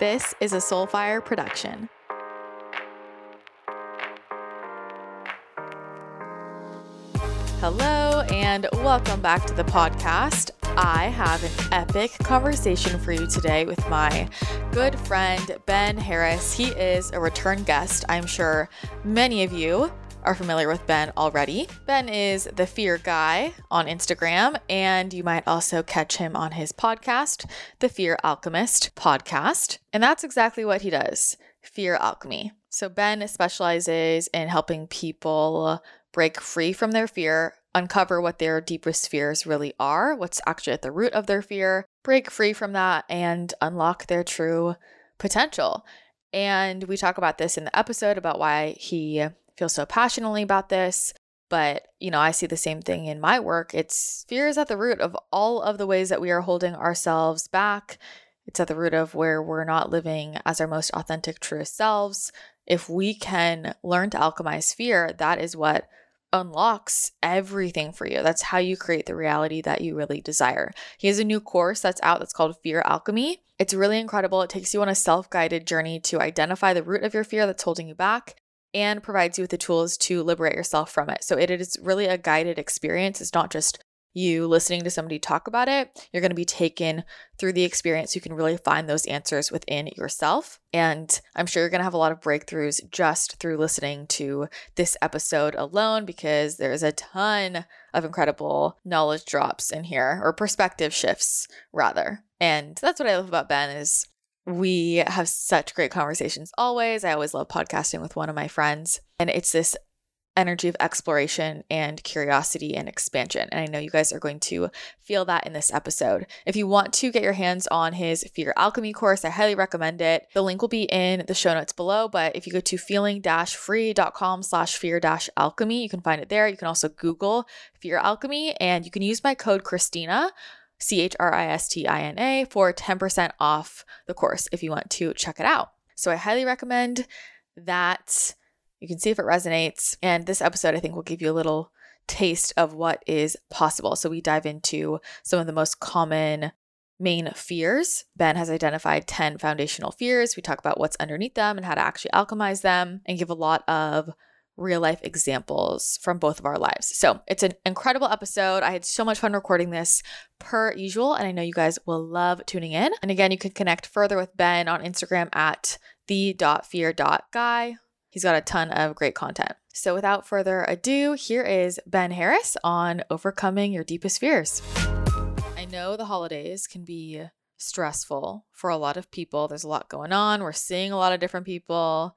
This is a Soulfire production. Hello, and welcome back to the podcast. I have an epic conversation for you today with my good friend, Ben Harris. He is a return guest. I'm sure many of you are familiar with Ben already. Ben is the Fear Guy on Instagram, and you might also catch him on his podcast, the Fear Alchemist podcast. And that's exactly what he does fear alchemy. So, Ben specializes in helping people break free from their fear, uncover what their deepest fears really are, what's actually at the root of their fear, break free from that, and unlock their true potential. And we talk about this in the episode about why he feels so passionately about this. But, you know, I see the same thing in my work. It's fear is at the root of all of the ways that we are holding ourselves back. It's at the root of where we're not living as our most authentic, truest selves. If we can learn to alchemize fear, that is what unlocks everything for you. That's how you create the reality that you really desire. He has a new course that's out that's called Fear Alchemy. It's really incredible. It takes you on a self guided journey to identify the root of your fear that's holding you back and provides you with the tools to liberate yourself from it. So it is really a guided experience. It's not just you listening to somebody talk about it, you're going to be taken through the experience. You can really find those answers within yourself. And I'm sure you're going to have a lot of breakthroughs just through listening to this episode alone because there's a ton of incredible knowledge drops in here or perspective shifts rather. And that's what I love about Ben is we have such great conversations always. I always love podcasting with one of my friends. And it's this energy of exploration and curiosity and expansion. And I know you guys are going to feel that in this episode. If you want to get your hands on his Fear Alchemy course, I highly recommend it. The link will be in the show notes below, but if you go to feeling-free.com slash fear-alchemy, you can find it there. You can also Google Fear Alchemy and you can use my code Christina C H R I S T I N A for 10% off the course if you want to check it out. So I highly recommend that you can see if it resonates. And this episode, I think, will give you a little taste of what is possible. So we dive into some of the most common main fears. Ben has identified 10 foundational fears. We talk about what's underneath them and how to actually alchemize them and give a lot of real life examples from both of our lives. So it's an incredible episode. I had so much fun recording this per usual, and I know you guys will love tuning in. And again, you can connect further with Ben on Instagram at the.fear.guy. He's got a ton of great content. So, without further ado, here is Ben Harris on overcoming your deepest fears. I know the holidays can be stressful for a lot of people. There's a lot going on. We're seeing a lot of different people,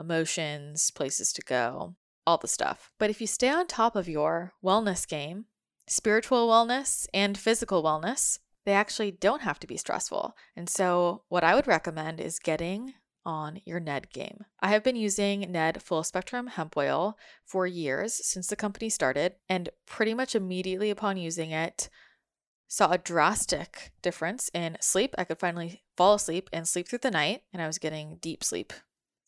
emotions, places to go, all the stuff. But if you stay on top of your wellness game, spiritual wellness and physical wellness, they actually don't have to be stressful. And so, what I would recommend is getting on your Ned game. I have been using Ned full spectrum hemp oil for years since the company started, and pretty much immediately upon using it, saw a drastic difference in sleep. I could finally fall asleep and sleep through the night, and I was getting deep sleep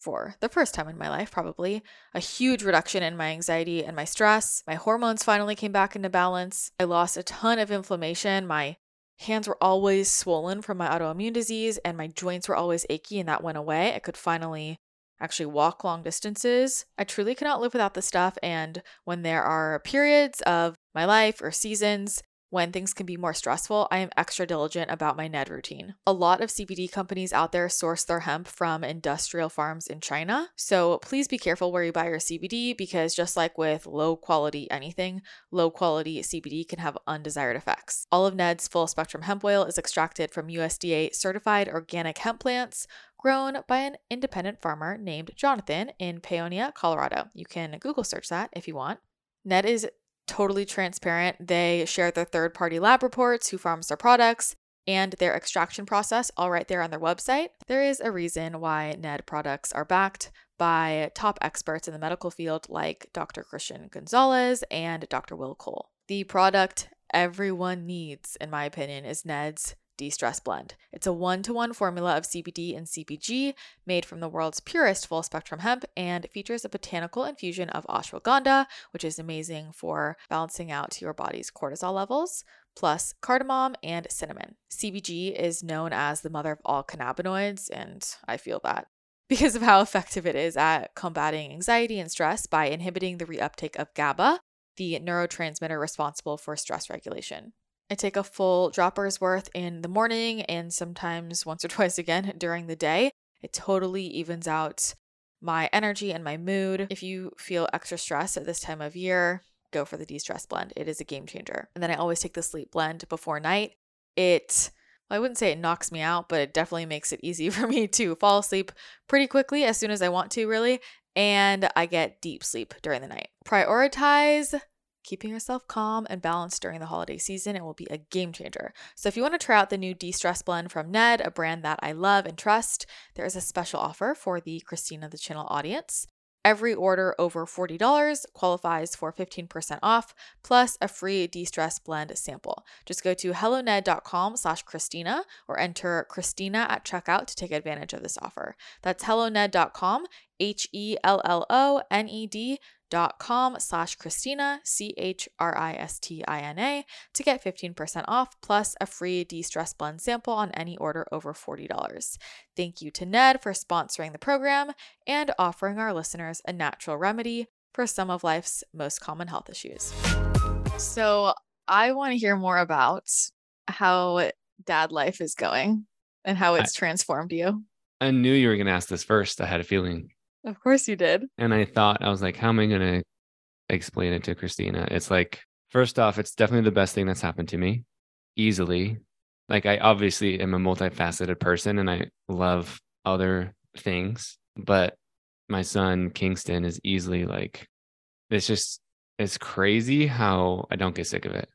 for the first time in my life, probably. A huge reduction in my anxiety and my stress. My hormones finally came back into balance. I lost a ton of inflammation. My hands were always swollen from my autoimmune disease and my joints were always achy and that went away. I could finally actually walk long distances. I truly cannot live without this stuff and when there are periods of my life or seasons when things can be more stressful, I am extra diligent about my NED routine. A lot of CBD companies out there source their hemp from industrial farms in China. So please be careful where you buy your CBD because just like with low quality anything, low quality CBD can have undesired effects. All of NED's full spectrum hemp oil is extracted from USDA certified organic hemp plants grown by an independent farmer named Jonathan in Paonia, Colorado. You can Google search that if you want. Ned is totally transparent. They share their third party lab reports, who farms their products, and their extraction process all right there on their website. There is a reason why NED products are backed by top experts in the medical field like Dr. Christian Gonzalez and Dr. Will Cole. The product everyone needs, in my opinion, is NED's de stress blend. It's a one to one formula of CBD and CBG made from the world's purest full spectrum hemp and features a botanical infusion of ashwagandha, which is amazing for balancing out your body's cortisol levels, plus cardamom and cinnamon. CBG is known as the mother of all cannabinoids, and I feel that because of how effective it is at combating anxiety and stress by inhibiting the reuptake of GABA, the neurotransmitter responsible for stress regulation. I take a full dropper's worth in the morning and sometimes once or twice again during the day. It totally evens out my energy and my mood. If you feel extra stress at this time of year, go for the de stress blend. It is a game changer. And then I always take the sleep blend before night. It, well, I wouldn't say it knocks me out, but it definitely makes it easy for me to fall asleep pretty quickly as soon as I want to, really. And I get deep sleep during the night. Prioritize keeping yourself calm and balanced during the holiday season. It will be a game changer. So, if you want to try out the new De Stress Blend from Ned, a brand that I love and trust, there is a special offer for the Christina the Channel audience. Every order over $40 qualifies for 15% off plus a free de-stress blend sample. Just go to helloned.com slash Christina or enter Christina at checkout to take advantage of this offer. That's helloned.com, H-E-L-L-O-N-E-D dot com slash Christina, C H R I S T I N A, to get 15% off plus a free de stress blend sample on any order over $40. Thank you to Ned for sponsoring the program and offering our listeners a natural remedy for some of life's most common health issues. So, I want to hear more about how dad life is going and how it's I, transformed you. I knew you were going to ask this first. I had a feeling. Of course you did. And I thought, I was like, how am I going to explain it to Christina? It's like, first off, it's definitely the best thing that's happened to me easily. Like, I obviously am a multifaceted person and I love other things, but my son, Kingston, is easily like, it's just, it's crazy how I don't get sick of it.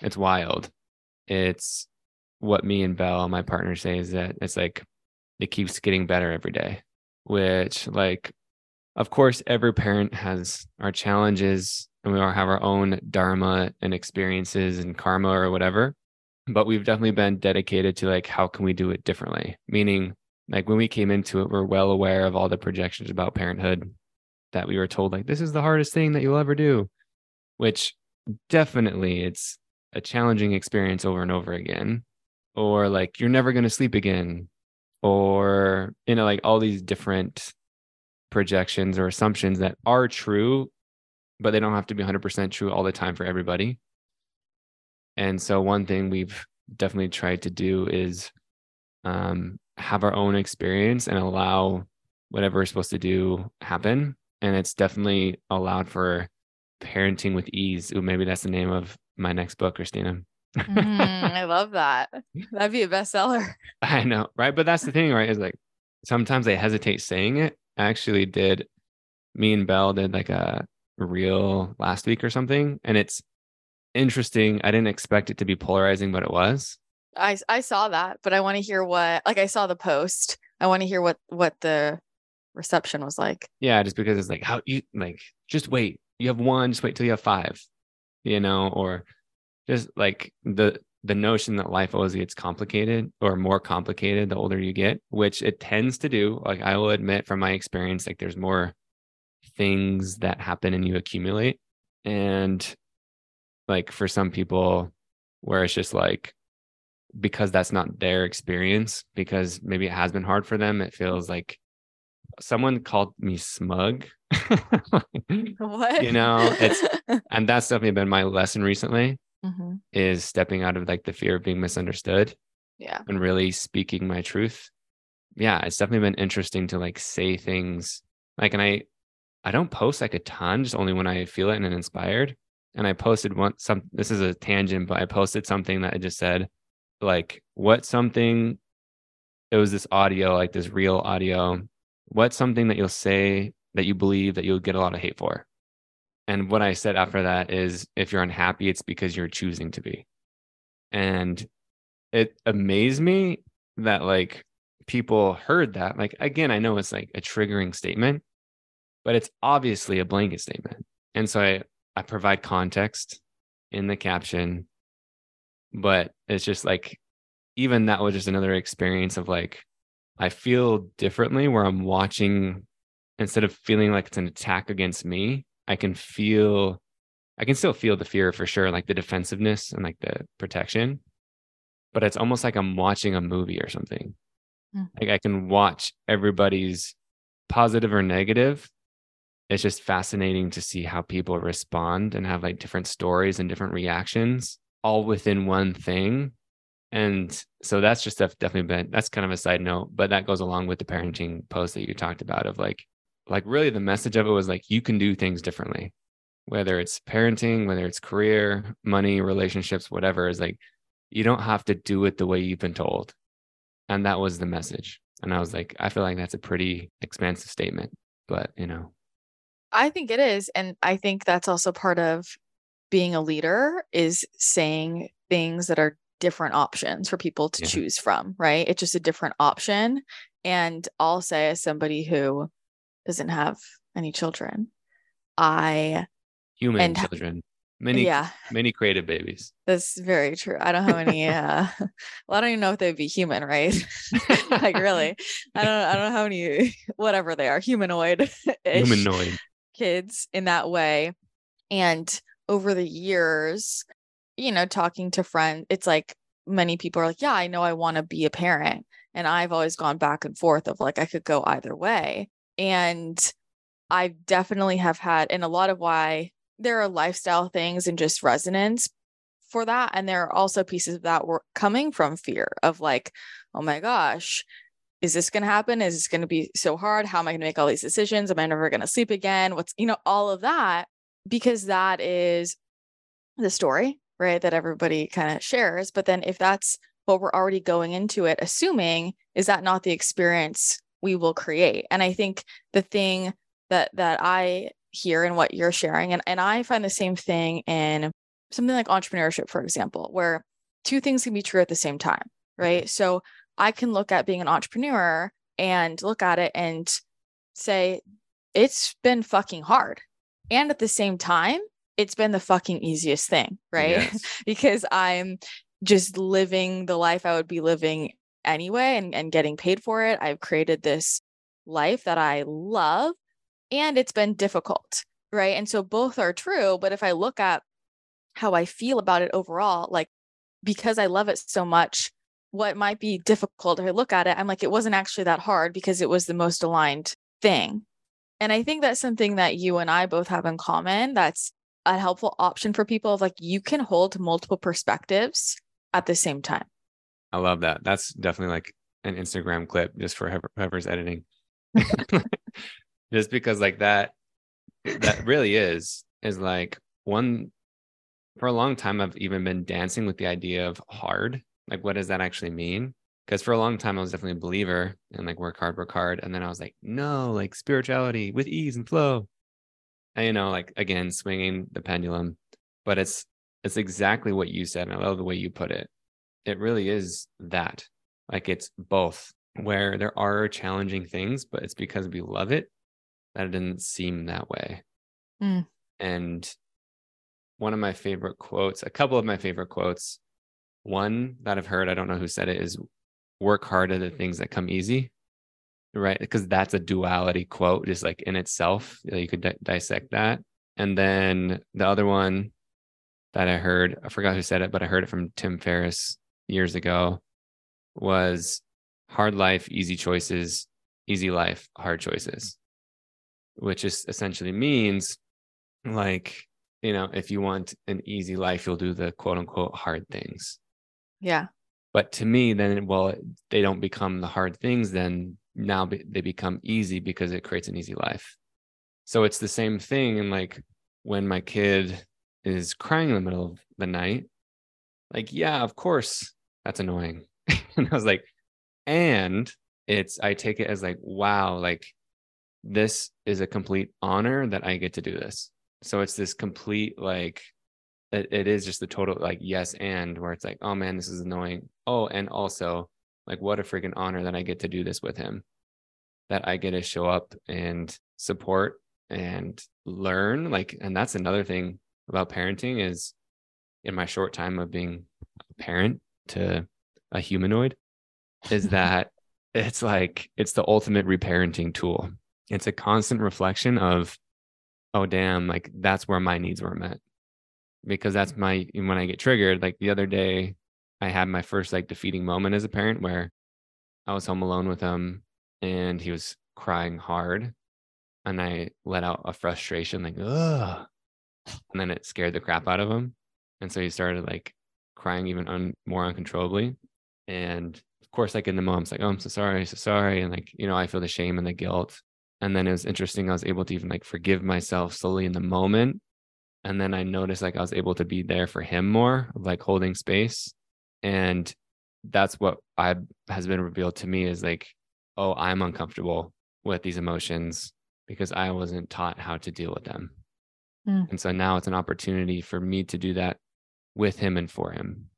It's wild. It's what me and Belle, my partner, say is that it's like, it keeps getting better every day which like of course every parent has our challenges and we all have our own dharma and experiences and karma or whatever but we've definitely been dedicated to like how can we do it differently? Meaning like when we came into it we're well aware of all the projections about parenthood that we were told like this is the hardest thing that you'll ever do which definitely it's a challenging experience over and over again or like you're never going to sleep again or you know like all these different projections or assumptions that are true but they don't have to be 100% true all the time for everybody. And so one thing we've definitely tried to do is um, have our own experience and allow whatever we're supposed to do happen. And it's definitely allowed for parenting with ease. Ooh, maybe that's the name of my next book christina mm, I love that. That'd be a bestseller. I know, right? But that's the thing, right? Is like sometimes I hesitate saying it. I actually did. Me and Belle did like a reel last week or something, and it's interesting. I didn't expect it to be polarizing, but it was. I I saw that, but I want to hear what like I saw the post. I want to hear what what the reception was like. Yeah, just because it's like how you like just wait. You have one, just wait till you have five, you know, or just like the the notion that life always gets complicated or more complicated the older you get, which it tends to do. Like I will admit from my experience, like there's more things that happen and you accumulate. And like for some people, where it's just like because that's not their experience, because maybe it has been hard for them, it feels like someone called me smug. what? You know, it's and that's definitely been my lesson recently mm-hmm. is stepping out of like the fear of being misunderstood. Yeah. And really speaking my truth. Yeah, it's definitely been interesting to like say things like and I I don't post like a ton, just only when I feel it and inspired. And I posted one some this is a tangent, but I posted something that I just said, like, what something it was this audio, like this reel audio. What's something that you'll say that you believe that you'll get a lot of hate for? And what I said after that is if you're unhappy, it's because you're choosing to be. And it amazed me that like people heard that. Like, again, I know it's like a triggering statement, but it's obviously a blanket statement. And so I, I provide context in the caption, but it's just like, even that was just another experience of like, I feel differently where I'm watching instead of feeling like it's an attack against me, I can feel I can still feel the fear for sure, like the defensiveness and like the protection. But it's almost like I'm watching a movie or something. Mm. Like I can watch everybody's positive or negative. It's just fascinating to see how people respond and have like different stories and different reactions all within one thing. And so that's just definitely been that's kind of a side note, but that goes along with the parenting post that you talked about of like like really the message of it was like you can do things differently. Whether it's parenting whether it's career money relationships whatever is like you don't have to do it the way you've been told. And that was the message. And i was like i feel like that's a pretty expansive statement but you know. I think it is. And i think that's also part of being a leader is saying things that are different options for people to yeah. choose from right? It's just a different option. And i'll say as somebody who doesn't have any children. I human and, children. Many yeah. many creative babies. That's very true. I don't have any uh well, I don't even know if they'd be human, right? like really. I don't I don't know how many whatever they are, humanoid humanoid kids in that way. And over the years, you know, talking to friends, it's like many people are like, Yeah, I know I want to be a parent. And I've always gone back and forth of like I could go either way. And I definitely have had, and a lot of why there are lifestyle things and just resonance for that. And there are also pieces of that were coming from fear of like, oh my gosh, is this going to happen? Is this going to be so hard? How am I going to make all these decisions? Am I never going to sleep again? What's, you know, all of that, because that is the story, right? That everybody kind of shares. But then if that's what we're already going into it, assuming, is that not the experience we will create. And I think the thing that that I hear and what you're sharing, and, and I find the same thing in something like entrepreneurship, for example, where two things can be true at the same time, right? Mm-hmm. So I can look at being an entrepreneur and look at it and say, it's been fucking hard. And at the same time, it's been the fucking easiest thing, right? Yes. because I'm just living the life I would be living anyway and, and getting paid for it. I've created this life that I love and it's been difficult. Right. And so both are true. But if I look at how I feel about it overall, like because I love it so much, what might be difficult if I look at it, I'm like, it wasn't actually that hard because it was the most aligned thing. And I think that's something that you and I both have in common. That's a helpful option for people of like you can hold multiple perspectives at the same time. I love that. That's definitely like an Instagram clip just for whoever's editing. just because like that that really is is like one for a long time I've even been dancing with the idea of hard. Like what does that actually mean? Because for a long time I was definitely a believer and like work hard, work hard. And then I was like, no, like spirituality with ease and flow. And you know, like again, swinging the pendulum. But it's it's exactly what you said. And I love the way you put it it really is that. Like it's both, where there are challenging things, but it's because we love it that it didn't seem that way. Mm. And one of my favorite quotes, a couple of my favorite quotes, one that I've heard, I don't know who said it, is work hard at the things that come easy. Right. Because that's a duality quote, just like in itself. You could di- dissect that. And then the other one that I heard, I forgot who said it, but I heard it from Tim Ferriss years ago was hard life, easy choices, easy life, hard choices, which is essentially means like, you know, if you want an easy life, you'll do the quote unquote hard things. Yeah. But to me, then, well, they don't become the hard things, then now they become easy because it creates an easy life. So it's the same thing. And like when my kid is crying in the middle of the night, like, yeah, of course, that's annoying. and I was like, and it's, I take it as like, wow, like this is a complete honor that I get to do this. So it's this complete, like, it, it is just the total, like, yes, and where it's like, oh man, this is annoying. Oh, and also, like, what a freaking honor that I get to do this with him, that I get to show up and support and learn. Like, and that's another thing about parenting is in my short time of being a parent, to a humanoid is that it's like it's the ultimate reparenting tool. It's a constant reflection of, oh damn, like that's where my needs were met. because that's my when I get triggered. Like the other day, I had my first like defeating moment as a parent where I was home alone with him and he was crying hard. And I let out a frustration, like, ugh. And then it scared the crap out of him. And so he started like crying even un- more uncontrollably. And of course, like in the mom's like, oh, I'm so sorry, so sorry. And like, you know, I feel the shame and the guilt. And then it was interesting. I was able to even like forgive myself slowly in the moment. And then I noticed like I was able to be there for him more, like holding space. And that's what I has been revealed to me is like, oh, I'm uncomfortable with these emotions because I wasn't taught how to deal with them. Mm. And so now it's an opportunity for me to do that with him and for him.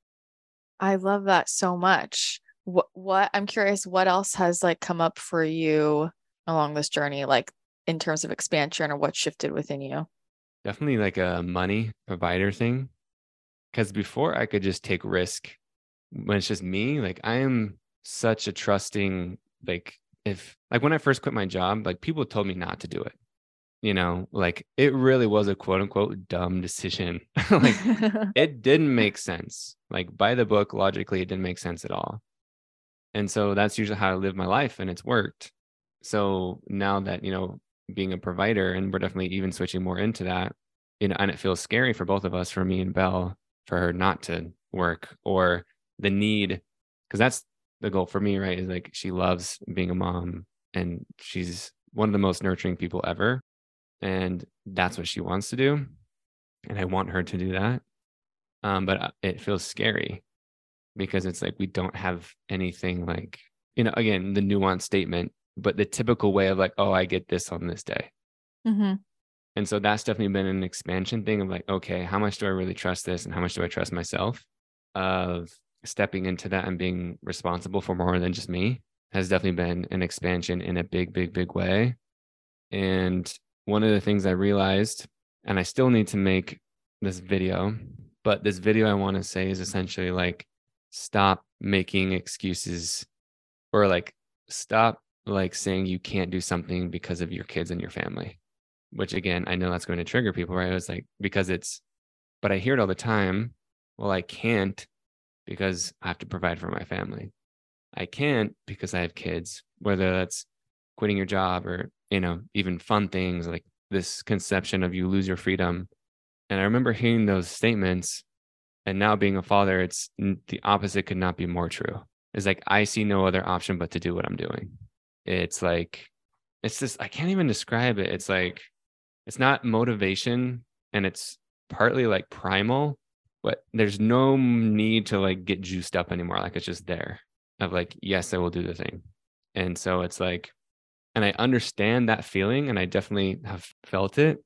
I love that so much. What what I'm curious what else has like come up for you along this journey like in terms of expansion or what shifted within you? Definitely like a money provider thing. Cuz before I could just take risk when it's just me, like I am such a trusting like if like when I first quit my job, like people told me not to do it. You know, like it really was a quote unquote dumb decision. like it didn't make sense. Like by the book, logically, it didn't make sense at all. And so that's usually how I live my life and it's worked. So now that, you know, being a provider and we're definitely even switching more into that, you know, and it feels scary for both of us, for me and Belle, for her not to work or the need, because that's the goal for me, right? Is like she loves being a mom and she's one of the most nurturing people ever. And that's what she wants to do. And I want her to do that. Um, but uh, it feels scary because it's like we don't have anything like, you know, again, the nuanced statement, but the typical way of like, oh, I get this on this day. Mm-hmm. And so that's definitely been an expansion thing of like, okay, how much do I really trust this and how much do I trust myself? Of stepping into that and being responsible for more than just me has definitely been an expansion in a big, big, big way. And one of the things I realized, and I still need to make this video, but this video I want to say is essentially like stop making excuses or like stop like saying you can't do something because of your kids and your family. Which again, I know that's going to trigger people, right? It's like because it's but I hear it all the time. Well, I can't because I have to provide for my family. I can't because I have kids, whether that's quitting your job or, you know, even fun things like this conception of you lose your freedom. And I remember hearing those statements and now being a father, it's the opposite could not be more true. It's like, I see no other option but to do what I'm doing. It's like, it's just, I can't even describe it. It's like, it's not motivation and it's partly like primal but there's no need to like get juiced up anymore. Like it's just there of like, yes, I will do the thing. And so it's like, and I understand that feeling and I definitely have felt it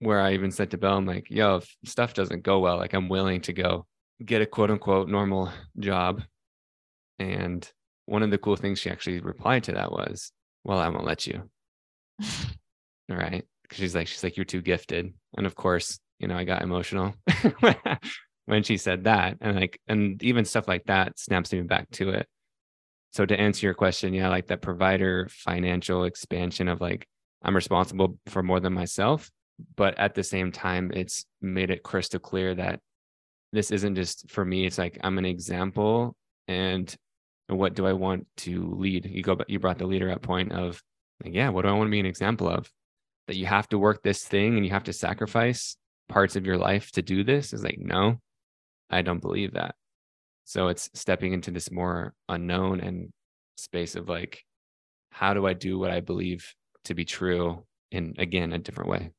where I even said to Belle, I'm like, yo, if stuff doesn't go well, like I'm willing to go get a quote unquote normal job. And one of the cool things she actually replied to that was, well, I won't let you. All right. Cause she's like, she's like, you're too gifted. And of course, you know, I got emotional when she said that. And like, and even stuff like that snaps me back to it. So to answer your question, yeah, like that provider financial expansion of like, I'm responsible for more than myself. But at the same time, it's made it crystal clear that this isn't just for me. It's like I'm an example and what do I want to lead? You go, you brought the leader up point of like, yeah, what do I want to be an example of? That you have to work this thing and you have to sacrifice parts of your life to do this is like, no, I don't believe that. So it's stepping into this more unknown and space of like, how do I do what I believe to be true in again a different way?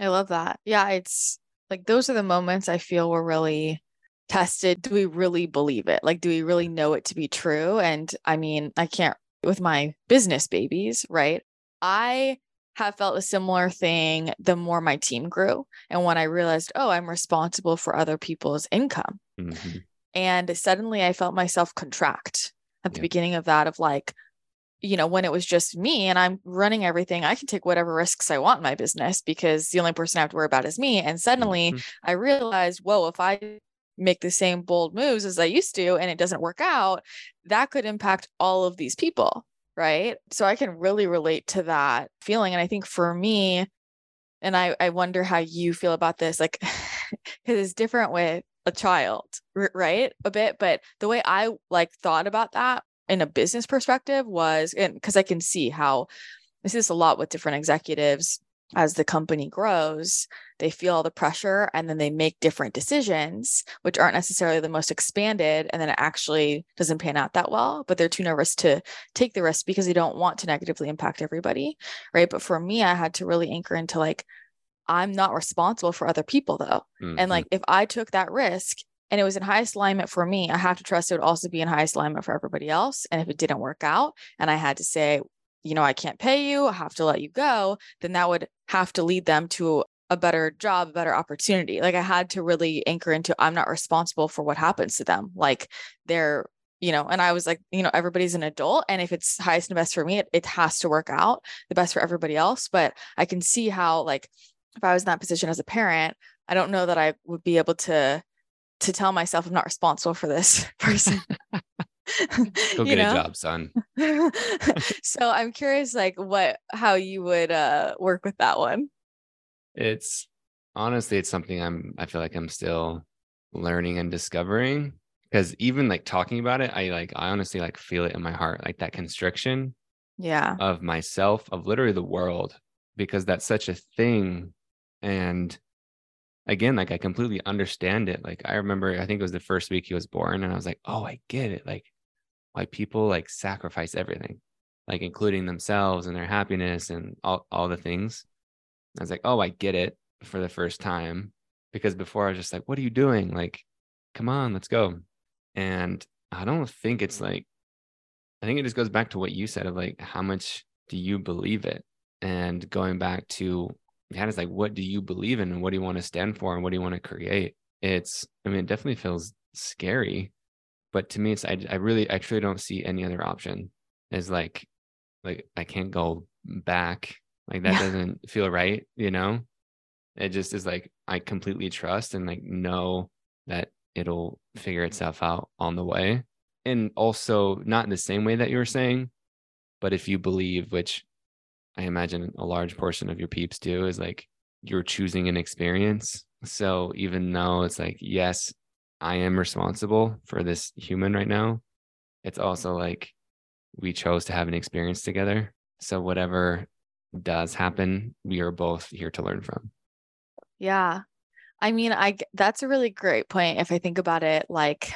I love that. Yeah, it's like those are the moments I feel we're really tested. Do we really believe it? Like, do we really know it to be true? And I mean, I can't with my business babies, right? I have felt a similar thing the more my team grew and when I realized, oh, I'm responsible for other people's income. Mm-hmm. And suddenly I felt myself contract at the yeah. beginning of that, of like, you know, when it was just me and I'm running everything, I can take whatever risks I want in my business because the only person I have to worry about is me. And suddenly mm-hmm. I realized, whoa, if I make the same bold moves as I used to and it doesn't work out, that could impact all of these people right so i can really relate to that feeling and i think for me and i i wonder how you feel about this like because it's different with a child, right? A bit. But the way I like thought about that in a business perspective was, and because I can see how this is a lot with different executives as the company grows, they feel all the pressure and then they make different decisions, which aren't necessarily the most expanded. And then it actually doesn't pan out that well, but they're too nervous to take the risk because they don't want to negatively impact everybody. Right. But for me, I had to really anchor into like, I'm not responsible for other people though. Mm-hmm. And like, if I took that risk, and it was in highest alignment for me, I have to trust it would also be in highest alignment for everybody else. And if it didn't work out and I had to say, you know, I can't pay you, I have to let you go, then that would have to lead them to a better job, a better opportunity. Like I had to really anchor into I'm not responsible for what happens to them. Like they're, you know, and I was like, you know, everybody's an adult. And if it's highest and best for me, it, it has to work out the best for everybody else. But I can see how, like, if I was in that position as a parent, I don't know that I would be able to to tell myself I'm not responsible for this person. Go get know? a job, son. so I'm curious, like, what, how you would uh, work with that one. It's honestly, it's something I'm. I feel like I'm still learning and discovering because even like talking about it, I like, I honestly like feel it in my heart, like that constriction. Yeah. Of myself, of literally the world, because that's such a thing, and again, like I completely understand it. Like I remember, I think it was the first week he was born, and I was like, oh, I get it. Like why people like sacrifice everything, like including themselves and their happiness and all, all the things. I was like, oh, I get it for the first time. Because before I was just like, what are you doing? Like, come on, let's go. And I don't think it's like, I think it just goes back to what you said of like, how much do you believe it? And going back to, yeah, it's like, what do you believe in and what do you want to stand for and what do you want to create? It's, I mean, it definitely feels scary but to me it's I, I really i truly don't see any other option is like like i can't go back like that yeah. doesn't feel right you know it just is like i completely trust and like know that it'll figure itself out on the way and also not in the same way that you were saying but if you believe which i imagine a large portion of your peeps do is like you're choosing an experience so even though it's like yes I am responsible for this human right now. It's also like we chose to have an experience together. So whatever does happen, we are both here to learn from. Yeah. I mean, I that's a really great point if I think about it like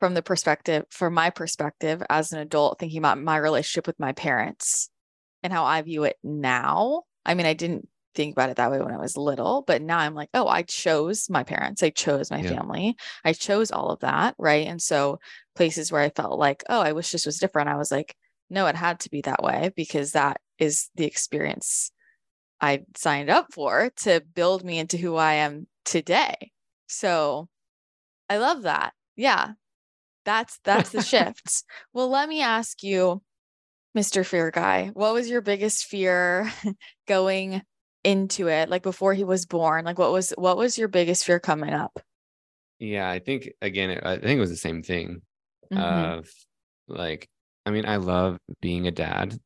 from the perspective from my perspective as an adult thinking about my relationship with my parents and how I view it now. I mean, I didn't think about it that way when I was little, but now I'm like, oh, I chose my parents, I chose my yeah. family, I chose all of that, right? And so places where I felt like, oh, I wish this was different, I was like, no, it had to be that way because that is the experience I signed up for to build me into who I am today. So I love that. Yeah. That's that's the shift. well, let me ask you Mr. Fear Guy, what was your biggest fear going into it like before he was born like what was what was your biggest fear coming up yeah i think again i think it was the same thing mm-hmm. of like i mean i love being a dad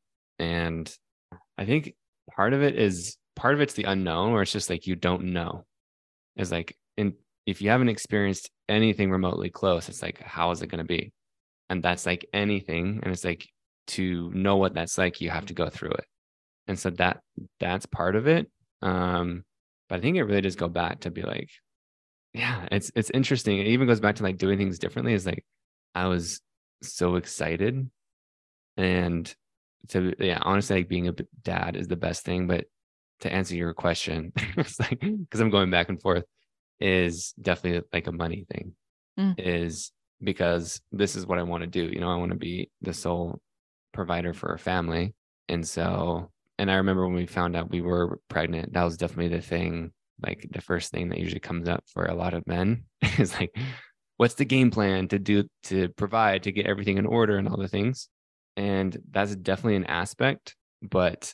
and i think part of it is part of it's the unknown where it's just like you don't know is like and if you haven't experienced anything remotely close it's like how is it going to be and that's like anything and it's like to know what that's like you have to go through it. And so that that's part of it. Um but i think it really does go back to be like yeah it's it's interesting. It even goes back to like doing things differently is like i was so excited. And to yeah honestly like being a dad is the best thing. But to answer your question it's like because i'm going back and forth is definitely like a money thing mm. is because this is what i want to do. You know i want to be the sole provider for a family and so and I remember when we found out we were pregnant, that was definitely the thing, like the first thing that usually comes up for a lot of men is like, what's the game plan to do to provide to get everything in order and all the things. And that's definitely an aspect, but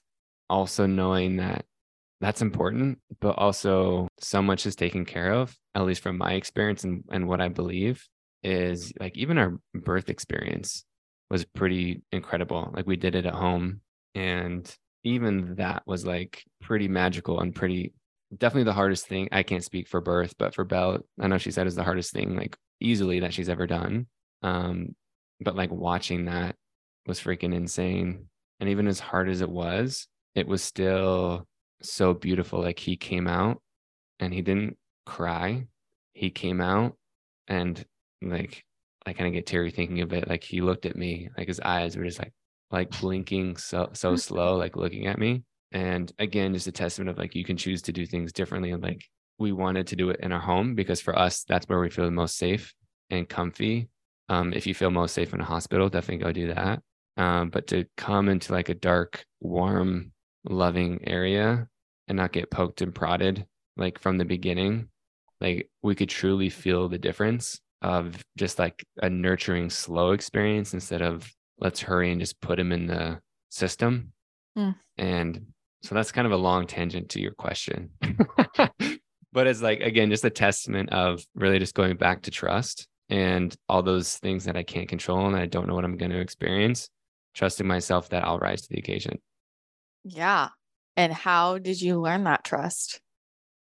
also knowing that that's important, but also so much is taken care of, at least from my experience and, and what I believe is like even our birth experience was pretty incredible. Like we did it at home and even that was like pretty magical and pretty definitely the hardest thing. I can't speak for birth, but for Belle, I know she said is the hardest thing, like easily that she's ever done. Um, but like watching that was freaking insane. And even as hard as it was, it was still so beautiful. Like he came out and he didn't cry. He came out and like I kind of get teary thinking of it. Like he looked at me, like his eyes were just like like blinking so so slow, like looking at me. And again, just a testament of like you can choose to do things differently. And like we wanted to do it in our home because for us, that's where we feel the most safe and comfy. Um, if you feel most safe in a hospital, definitely go do that. Um, but to come into like a dark, warm, loving area and not get poked and prodded like from the beginning, like we could truly feel the difference of just like a nurturing, slow experience instead of let's hurry and just put him in the system. Mm. And so that's kind of a long tangent to your question. but it's like, again, just a testament of really just going back to trust and all those things that I can't control and I don't know what I'm going to experience, trusting myself that I'll rise to the occasion. Yeah. And how did you learn that trust?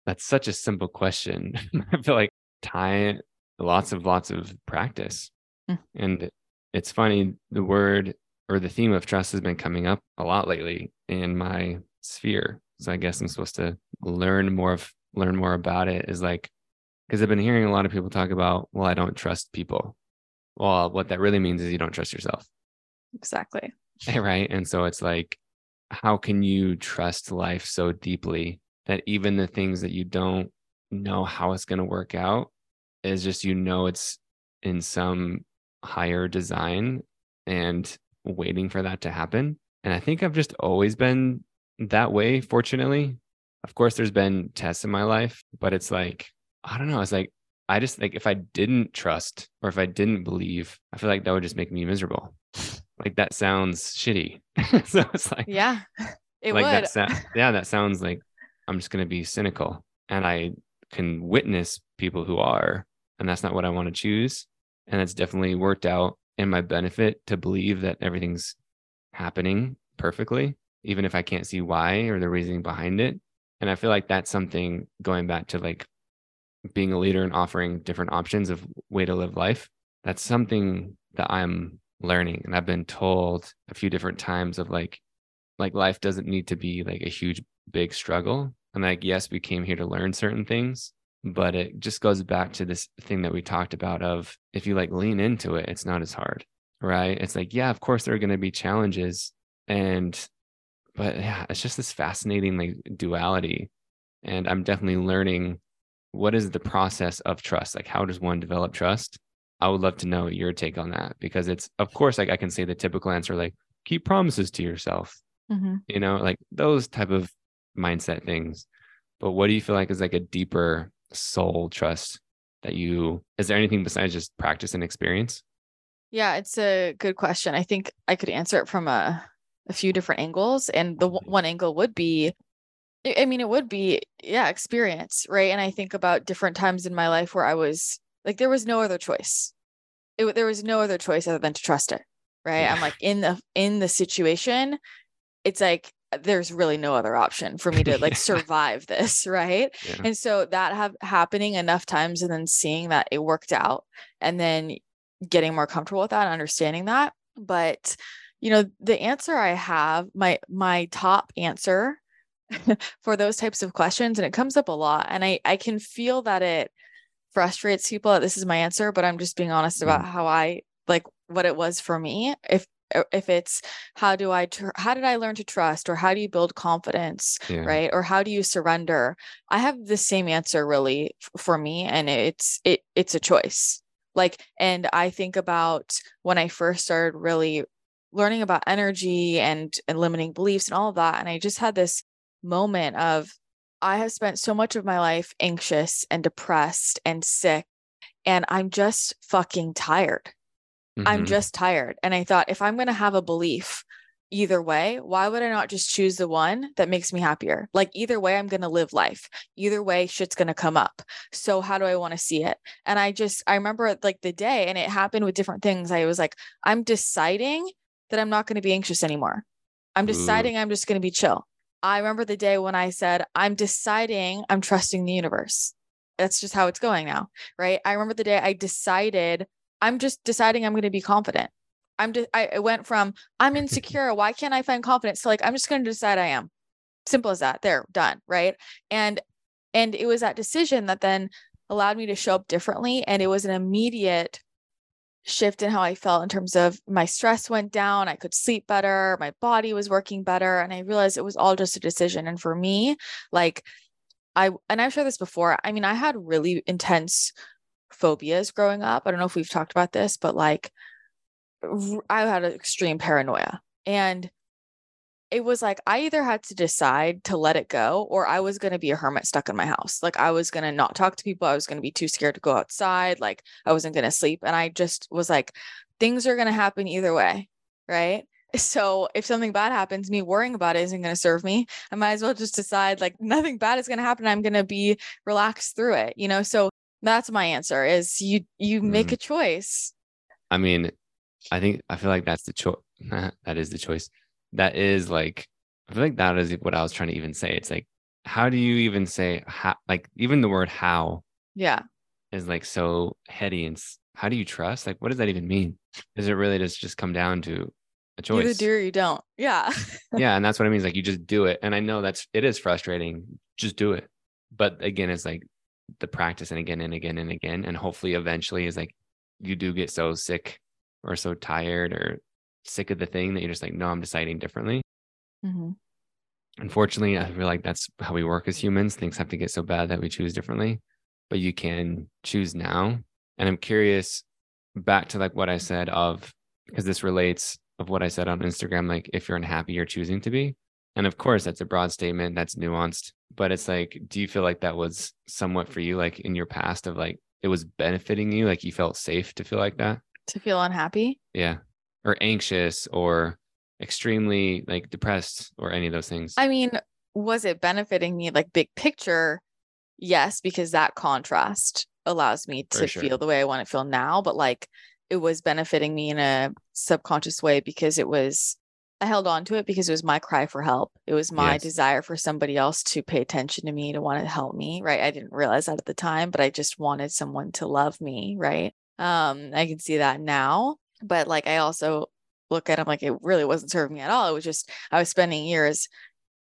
That's such a simple question. I feel like time, lots of, lots of practice. Mm. And it's funny, the word or the theme of trust has been coming up a lot lately in my sphere. So I guess I'm supposed to learn more of learn more about it is like because I've been hearing a lot of people talk about, well, I don't trust people. Well, what that really means is you don't trust yourself. Exactly. Right. And so it's like, how can you trust life so deeply that even the things that you don't know how it's going to work out is just, you know, it's in some higher design and waiting for that to happen. And I think I've just always been that way, fortunately. Of course, there's been tests in my life, but it's like, I don't know. It's like, I just like if I didn't trust or if I didn't believe, I feel like that would just make me miserable. Like that sounds shitty. so it's like, yeah, it like would. That yeah, that sounds like I'm just going to be cynical. And I can witness people who are, and that's not what I want to choose. And it's definitely worked out in my benefit to believe that everything's happening perfectly, even if I can't see why or the reasoning behind it. And I feel like that's something going back to like being a leader and offering different options of way to live life. That's something that I'm learning. And I've been told a few different times of like, like life doesn't need to be like a huge, big struggle. And like, yes, we came here to learn certain things, but it just goes back to this thing that we talked about of if you like lean into it it's not as hard right? It's like yeah of course there are going to be challenges and but yeah it's just this fascinating like duality and i'm definitely learning what is the process of trust? Like how does one develop trust? I would love to know your take on that because it's of course like i can say the typical answer like keep promises to yourself mm-hmm. you know like those type of mindset things but what do you feel like is like a deeper soul trust that you is there anything besides just practice and experience? Yeah it's a good question. I think i could answer it from a, a few different angles and the w- mm-hmm. one angle would be i mean it would be yeah experience right? And i think about different times in my life where i was like there was no other choice. It, there was no other choice other than to trust it right? Yeah. i'm like in the in the situation it's like there's really no other option for me to like survive this right yeah. and so that have happening enough times and then seeing that it worked out and then getting more comfortable with that and understanding that but you know the answer i have my my top answer for those types of questions and it comes up a lot and i i can feel that it frustrates people that this is my answer but i'm just being honest about mm. how i like what it was for me if if it's how do i tr- how did i learn to trust? or how do you build confidence? Yeah. right? or how do you surrender? I have the same answer really f- for me and it's it it's a choice. Like and i think about when i first started really learning about energy and and limiting beliefs and all of that and i just had this moment of i have spent so much of my life anxious and depressed and sick and i'm just fucking tired Mm-hmm. I'm just tired. And I thought, if I'm going to have a belief either way, why would I not just choose the one that makes me happier? Like, either way, I'm going to live life. Either way, shit's going to come up. So, how do I want to see it? And I just, I remember like the day, and it happened with different things. I was like, I'm deciding that I'm not going to be anxious anymore. I'm deciding Ooh. I'm just going to be chill. I remember the day when I said, I'm deciding I'm trusting the universe. That's just how it's going now. Right. I remember the day I decided I'm just deciding I'm going to be confident. I'm just, I went from I'm insecure. Why can't I find confidence? So like, I'm just going to decide I am. Simple as that. There, done. Right. And, and it was that decision that then allowed me to show up differently. And it was an immediate shift in how I felt in terms of my stress went down. I could sleep better. My body was working better. And I realized it was all just a decision. And for me, like I, and I've shared this before, I mean, I had really intense phobias growing up. I don't know if we've talked about this, but like I had extreme paranoia. And it was like I either had to decide to let it go or I was going to be a hermit stuck in my house. Like I was going to not talk to people. I was going to be too scared to go outside. Like I wasn't going to sleep. And I just was like, things are going to happen either way. Right. So if something bad happens, me worrying about it isn't going to serve me. I might as well just decide like nothing bad is going to happen. I'm going to be relaxed through it, you know? So that's my answer is you, you make mm. a choice. I mean, I think, I feel like that's the choice. that is the choice that is like I feel like that is what I was trying to even say. It's like, how do you even say how like even the word how yeah is like so heady and how do you trust? Like what does that even mean? Is it really just just come down to a choice? Either do or you don't. Yeah. yeah. And that's what I mean. Is like you just do it. And I know that's it is frustrating. Just do it. But again, it's like the practice and again and again and again. And hopefully eventually is like you do get so sick or so tired or sick of the thing that you're just like, no, I'm deciding differently. Mm-hmm. Unfortunately, I feel like that's how we work as humans. Things have to get so bad that we choose differently, but you can choose now. And I'm curious back to like what I said of because this relates of what I said on Instagram, like if you're unhappy, you're choosing to be. And of course, that's a broad statement that's nuanced, but it's like, do you feel like that was somewhat for you, like in your past, of like it was benefiting you, like you felt safe to feel like that? To feel unhappy? Yeah or anxious or extremely like depressed or any of those things? I mean, was it benefiting me like big picture? Yes, because that contrast allows me to sure. feel the way I want to feel now. But like it was benefiting me in a subconscious way because it was, I held on to it because it was my cry for help. It was my yes. desire for somebody else to pay attention to me, to want to help me. Right. I didn't realize that at the time, but I just wanted someone to love me. Right. Um, I can see that now but like I also look at them like it really wasn't serving me at all. It was just I was spending years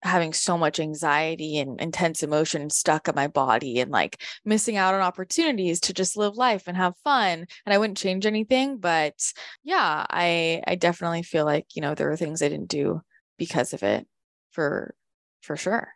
having so much anxiety and intense emotion stuck in my body and like missing out on opportunities to just live life and have fun and I wouldn't change anything but yeah I I definitely feel like you know there were things I didn't do because of it for for sure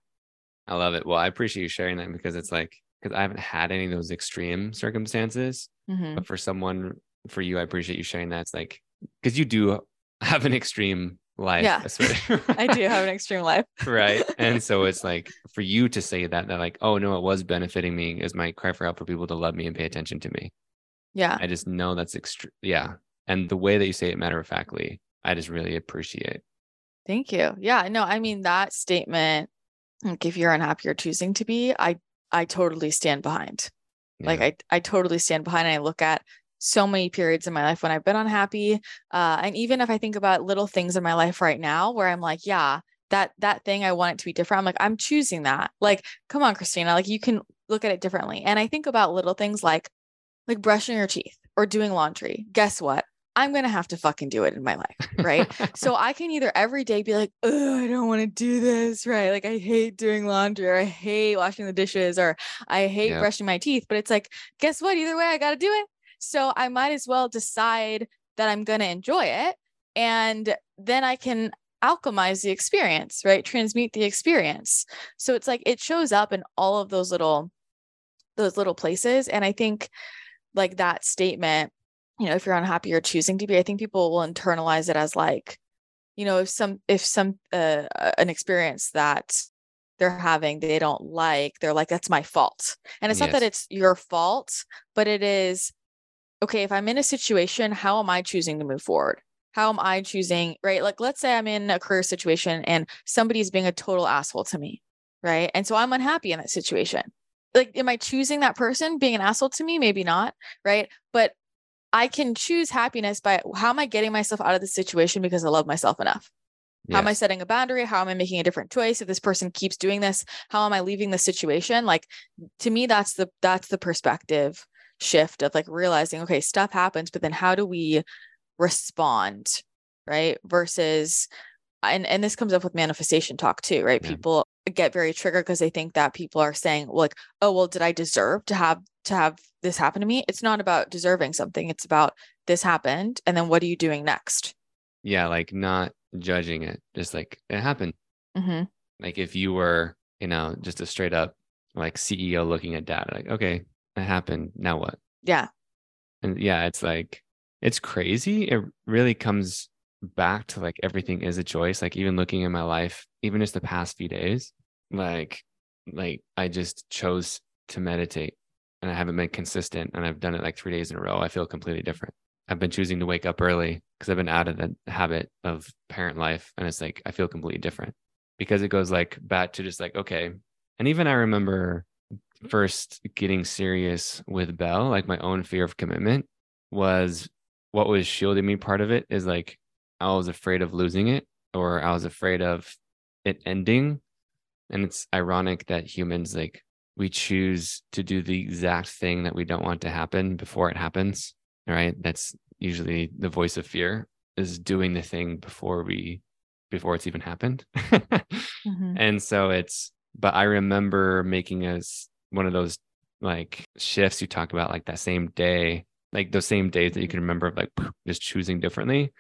I love it well I appreciate you sharing that because it's like because I haven't had any of those extreme circumstances mm-hmm. but for someone for you. I appreciate you sharing that. It's like because you do have an extreme life. Yeah, I do have an extreme life. right. And so it's like for you to say that, that like, oh no, it was benefiting me is my cry for help for people to love me and pay attention to me. Yeah. I just know that's extreme. Yeah. And the way that you say it matter of factly, I just really appreciate. Thank you. Yeah. No, I mean that statement, like if you're unhappy or choosing to be, I I totally stand behind. Yeah. Like I I totally stand behind and I look at so many periods in my life when I've been unhappy. Uh, and even if I think about little things in my life right now where I'm like, yeah, that that thing I want it to be different. I'm like, I'm choosing that. Like, come on, Christina. Like you can look at it differently. And I think about little things like like brushing your teeth or doing laundry. Guess what? I'm gonna have to fucking do it in my life, right? so I can either every day be like, oh, I don't want to do this, right? Like I hate doing laundry, or I hate washing the dishes, or I hate brushing my teeth. But it's like, guess what? Either way, I gotta do it. So I might as well decide that I'm going to enjoy it. And then I can alchemize the experience, right? Transmute the experience. So it's like it shows up in all of those little those little places and I think like that statement, you know, if you're unhappy you're choosing to be, I think people will internalize it as like you know, if some if some uh, an experience that they're having they don't like, they're like that's my fault. And it's yes. not that it's your fault, but it is okay, if I'm in a situation, how am I choosing to move forward? How am I choosing, right? Like, let's say I'm in a career situation and somebody's being a total asshole to me, right? And so I'm unhappy in that situation. Like, am I choosing that person being an asshole to me? Maybe not, right? But I can choose happiness by how am I getting myself out of the situation because I love myself enough, How am I setting a boundary? How am I making a different choice? If this person keeps doing this, how am I leaving the situation? Like to me, that's the that's the perspective shift of like realizing, okay, stuff happens, but then how do we respond? Right. Versus and and this comes up with manifestation talk too, right? Yeah. People get very triggered because they think that people are saying, well, like, oh, well, did I deserve to have to have this happen to me? It's not about deserving something. It's about this happened. And then what are you doing next? Yeah, like not judging it, just like it happened. hmm Like if you were, you know, just a straight up like CEO looking at data, like, okay, it happened. Now what? Yeah. And yeah, it's like it's crazy. It really comes back to like everything is a choice. Like even looking at my life, even just the past few days, like like I just chose to meditate and I haven't been consistent and I've done it like 3 days in a row. I feel completely different. I've been choosing to wake up early because I've been out of the habit of parent life and it's like I feel completely different because it goes like back to just like okay. And even I remember first getting serious with Bell, like my own fear of commitment was what was shielding me. Part of it is like I was afraid of losing it or I was afraid of it ending. And it's ironic that humans like we choose to do the exact thing that we don't want to happen before it happens. Right. That's usually the voice of fear is doing the thing before we before it's even happened. Mhm. and so it's but i remember making as one of those like shifts you talk about like that same day like those same days that you can remember of like just choosing differently.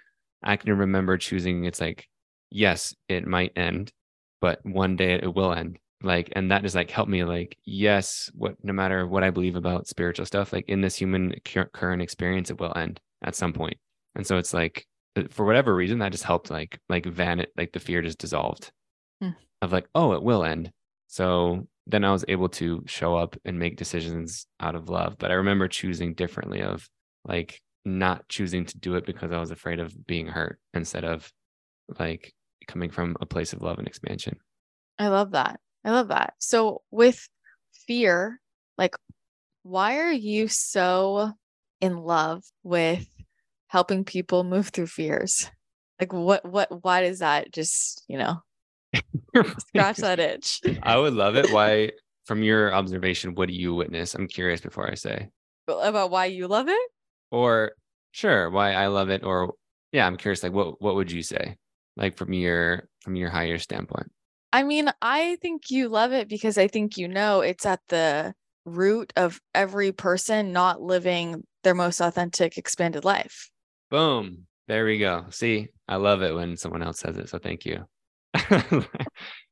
I can remember choosing it's like yes it might end but one day it will end. Like and that just like helped me like yes what no matter what i believe about spiritual stuff like in this human current experience it will end at some point. And so it's like for whatever reason that just helped like like van it like the fear just dissolved. Hmm. of like oh it will end. So then i was able to show up and make decisions out of love but i remember choosing differently of like not choosing to do it because i was afraid of being hurt instead of like coming from a place of love and expansion I love that. I love that. So with fear, like why are you so in love with helping people move through fears? Like what what why does that just, you know, scratch that itch? i would love it. Why from your observation what do you witness? I'm curious before i say. About why you love it? or sure why i love it or yeah i'm curious like what what would you say? Like from your from your higher standpoint. I mean, I think you love it because I think you know it's at the root of every person not living their most authentic expanded life. boom. There we go. See i love it when someone else says it so thank you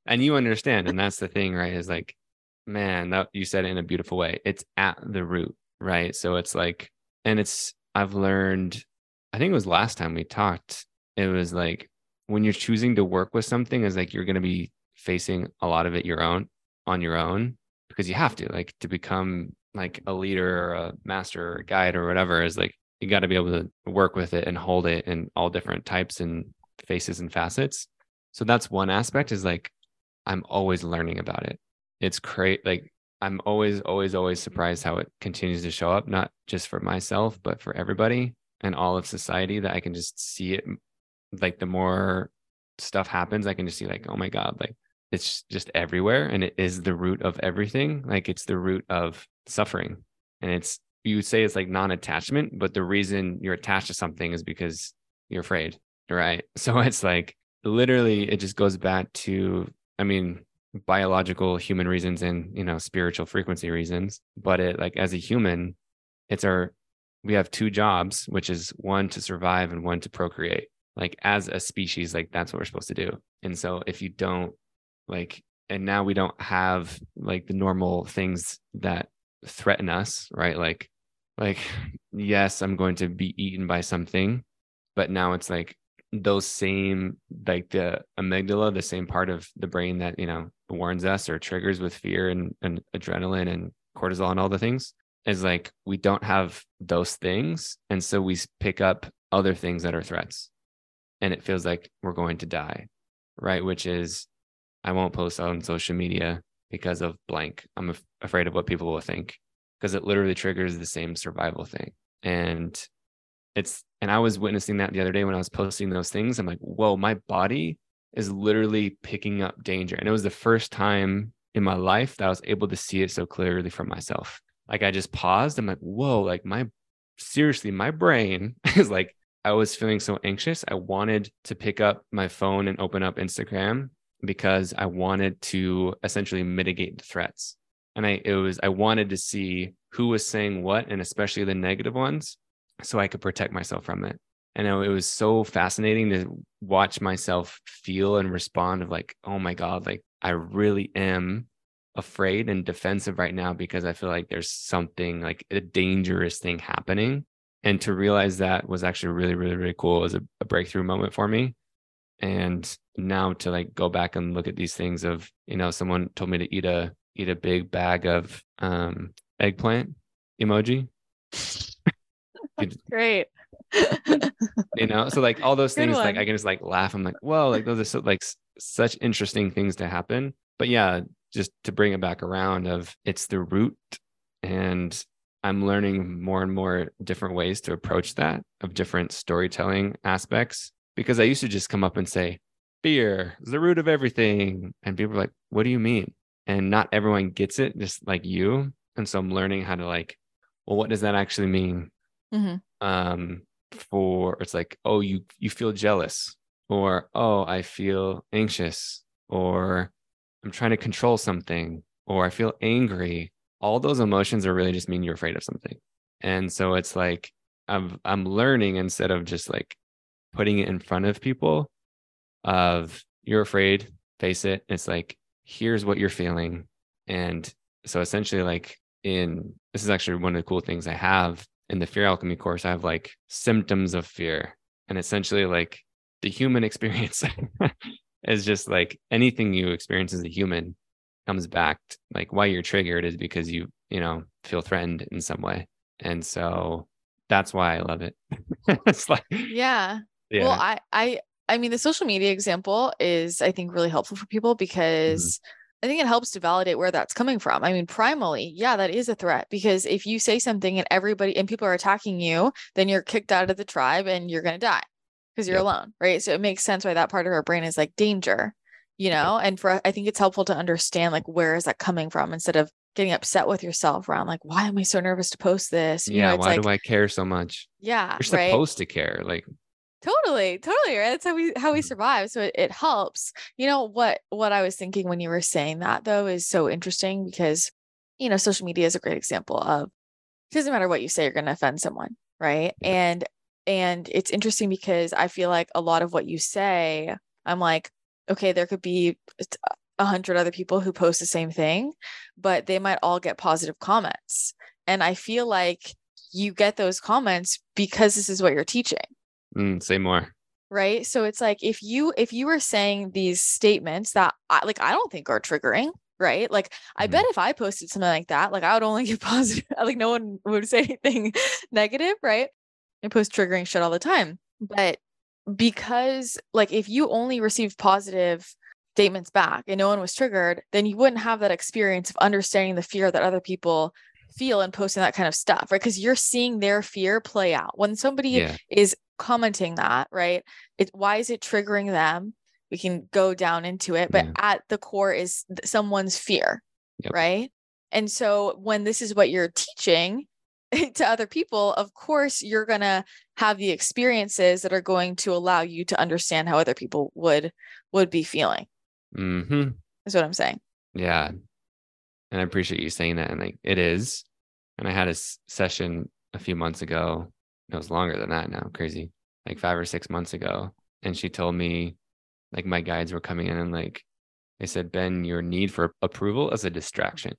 and you understand and that's the thing right is like man that you said it in a beautiful way. It's at the root right? So it's like and it's i've learned i think it was last time we talked it was like when you're choosing to work with something is like you're going to be facing a lot of it your own on your own because you have to like to become like a leader or a master or a guide or whatever is like you got to be able to work with it and hold it in all different types and faces and facets so that's one aspect is like i'm always learning about it. It's great like i'm always always always surprised how it continues to show up not just for myself but for everybody and all of society that i can just see it like the more stuff happens i can just see like oh my god like it's just everywhere and it is the root of everything. Like it's the root of suffering. And it's you say it's like non-attachment but the reason you're attached to something is because you're afraid right? So it's like literally it just goes back to i mean biological human reasons and you know spiritual frequency reasons but it like as a human it's our we have two jobs which is one to survive and one to procreate. Like as a species like that's what we're supposed to do. And so if you don't like and now we don't have like the normal things that threaten us right? Like like yes i'm going to be eaten by something but now it's like those same like the amygdala the same part of the brain that you know warns us or triggers with fear and, and adrenaline and cortisol and all the things is like we don't have those things. And so we pick up other things that are threats. And it feels like we're going to die right? Which is i won't post on social media because of blank. I'm af- afraid of what people will think because it literally triggers the same survival thing. And it's and i was witnessing that the other day when i was posting those things i'm like whoa my body is literally picking up danger. And it was the first time in my life that I was able to see it so clearly for myself. Like I just paused. I'm like, whoa, like my seriously, my brain is like, I was feeling so anxious. I wanted to pick up my phone and open up Instagram because I wanted to essentially mitigate the threats. And I it was I wanted to see who was saying what and especially the negative ones so I could protect myself from it. And it was so fascinating to watch myself feel and respond of like, oh my God, like I really am afraid and defensive right now because I feel like there's something like a dangerous thing happening. And to realize that was actually really, really, really cool. Was a, a breakthrough moment for me. And now to like go back and look at these things of, you know, someone told me to eat a eat a big bag of um eggplant emoji. Great. you know, so like all those things, like I can just like laugh. I'm like, whoa, like those are so like such interesting things to happen. But yeah, just to bring it back around of it's the root and I'm learning more and more different ways to approach that of different storytelling aspects because I used to just come up and say, fear is the root of everything. And people are like, what do you mean? And not everyone gets it, just like you. And so I'm learning how to like, well, what does that actually mean? Mm-hmm. Um, for it's like, oh, you you feel jealous, or oh, I feel anxious, or I'm trying to control something, or I feel angry. All those emotions are really just mean you're afraid of something. And so it's like I'm I'm learning instead of just like putting it in front of people of you're afraid, face it. It's like, here's what you're feeling. And so essentially like in this is actually one of the cool things I have in the fear alchemy course. I have like symptoms of fear. And essentially like the human experience is just like anything you experience as a human comes back to, like why you're triggered is because you you know feel threatened in some way and so that's why i love it it's like yeah. yeah well i i i mean the social media example is i think really helpful for people mm-hmm. because mm-hmm. I think it helps to validate where that's coming from. I mean, primally, yeah, that is a threat because if you say something and everybody and people are attacking you, then you're kicked out of the tribe and you're going to die because you're yep. alone, right? So it makes sense why that part of our brain is like danger, you know? And for I think it's helpful to understand like where is that coming from instead of getting upset with yourself around like why am I so nervous to post this? You yeah, know, why like, do I care so much? Yeah, you're right? supposed to care. Like totally totally right that's how we how we mm. survive so it, it helps you know what what i was thinking when you were saying that though is so interesting because you know social media is a great example of it doesn't matter what you say you're going to offend someone right and and it's interesting because I feel like a lot of what you say, I'm like, okay, there could be a hundred other people who post the same thing, but they might all get positive comments. And I feel like you get those comments because this is what you're teaching. Mm, say more. Right. So it's like if you if you were saying these statements that I like I don't think are triggering, right? Like I mm-hmm. bet if I posted something like that, like I would only get positive, like no one would say anything negative, right? I post triggering shit all the time. But because like if you only received positive statements back and no one was triggered, then you wouldn't have that experience of understanding the fear that other people feel and posting that kind of stuff, right? Because you're seeing their fear play out. When somebody yeah. is commenting that, right? It why is it triggering them? We can go down into it, but yeah. at the core is someone's fear, yep. right? And so when this is what you're teaching, to other people, of course, you're going to have the experiences that are going to allow you to understand how other people would would be feeling. Mm-hmm. Is what I'm saying. Yeah, and I appreciate you saying that. And like it is. And I had a session a few months ago. It was longer than that now. Crazy, like five or six months ago. And she told me, like my guides were coming in and like they said, Ben, your need for approval is a distraction.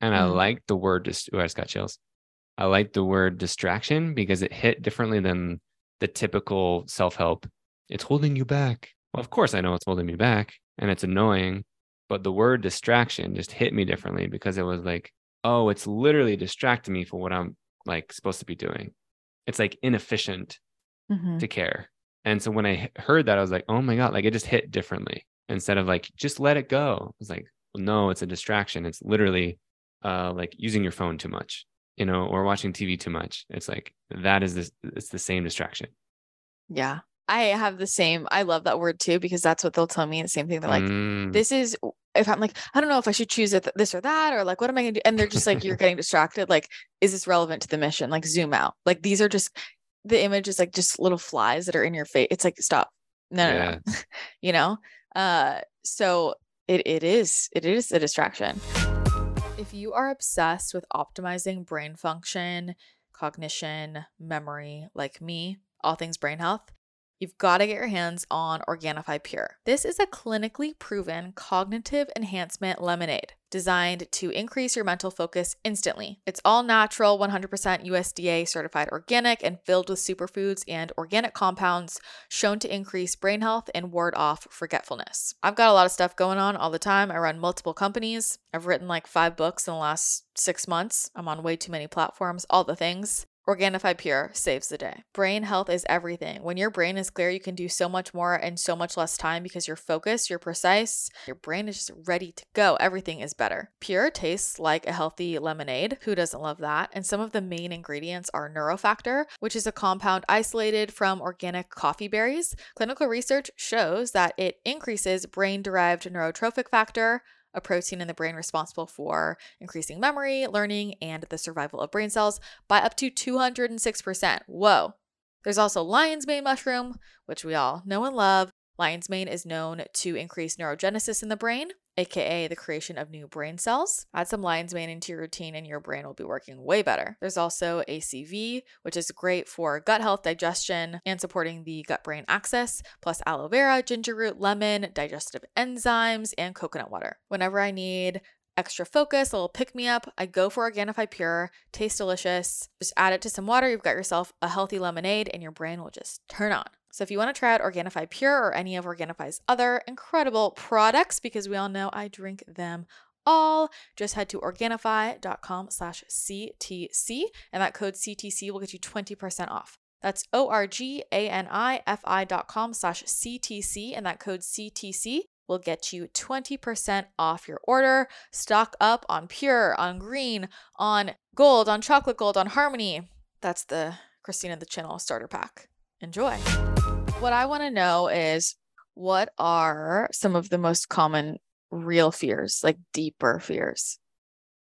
And mm I like the word just. Oh, I just got chills. I like the word distraction because it hit differently than the typical self help. It's holding you back. Well, of course, I know it's holding me back and it's annoying, but the word distraction just hit me differently because it was like, oh, it's literally distracting me for what I'm like supposed to be doing. It's like inefficient mm-hmm. to care. And so when I heard that, I was like, oh my God, like it just hit differently instead of like, just let it go. It's like, well, no, it's a distraction. It's literally uh, like using your phone too much you know, or watching TV too much. It's like that is this it's the same distraction. Yeah. I have the same. I love that word too because that's what they'll tell me. The same thing. They're like, Mm, this is if I'm like, I don't know if I should choose this or that, or like, what am I gonna do? And they're just like, you're getting distracted. Like, is this relevant to the mission? Like, zoom out. Like, these are just the image is like just little flies that are in your face. It's like, stop. No, no, yeah. no. you know? Uh, so it it is it is a distraction. If you are obsessed with optimizing brain function, cognition, memory, like me, all things brain health, you've got to get your hands on Organifi Pure. This is a clinically proven cognitive enhancement lemonade designed to increase your mental focus instantly. It's all natural, 100% USDA certified organic, and filled with superfoods and organic compounds shown to increase brain health and ward off forgetfulness. I've got a lot of stuff going on all the time. I run multiple companies. I've written like five books in the last six months. I'm on way too many platforms, all the things. Organifi Pure saves the day. Brain health is everything. When your brain is clear, you can do so much more in so much less time because you're focused, you're precise, your brain is just ready to go. Everything is better. Pure tastes like a healthy lemonade. Who doesn't love that? And some of the main ingredients are Neurofactor, which is a compound isolated from organic coffee berries. Clinical research shows that it increases brain derived neurotrophic factor a protein in the brain responsible for increasing memory, learning, and the survival of brain cells by up to 206%. Whoa. There's also lion's mane mushroom, which we all know and love. Lion's mane is known to increase neurogenesis in the brain, aka the creation of new brain cells. Add some lion's mane into your routine and your brain will be working way better. There's also ACV, which is great for gut health, digestion, and supporting the gut brain axis, plus aloe vera, ginger root, lemon, digestive enzymes, and coconut water. Whenever I need extra focus, a little pick me up. I go for Organifi Pure, tastes delicious. Just add it to some water, you've got yourself a healthy lemonade, and your brain will just turn on. So if you want to try out Organifi Pure or any of Organifi's other incredible products, because we all know I drink them all, just head to Organifi.com slash CTC, and that code CTC will get you 20% off. That's O-R-G-A-N-I-F-I dot com slash CTC, and that code CTC will get you 20% off your order. Stock up on Pure, on Green, on Gold, on Chocolate Gold, on Harmony. That's the Christina the Channel starter pack. Enjoy. What I want to know is what are some of the most common real fears, like deeper fears?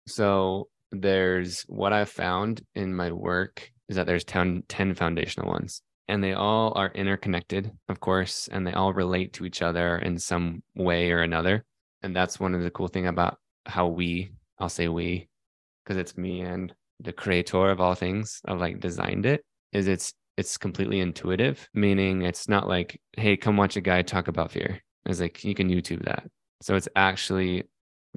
So there's what I've found in my work is that there's 10, 10 foundational ones and they all are interconnected, of course, and they all relate to each other in some way or another. And that's one of the cool thing about how we, I'll say we, because it's me and the creator of all things, of like designed it, is it's it's completely intuitive, meaning it's not like, hey, come watch a guy talk about fear. It's like you can YouTube that. So it's actually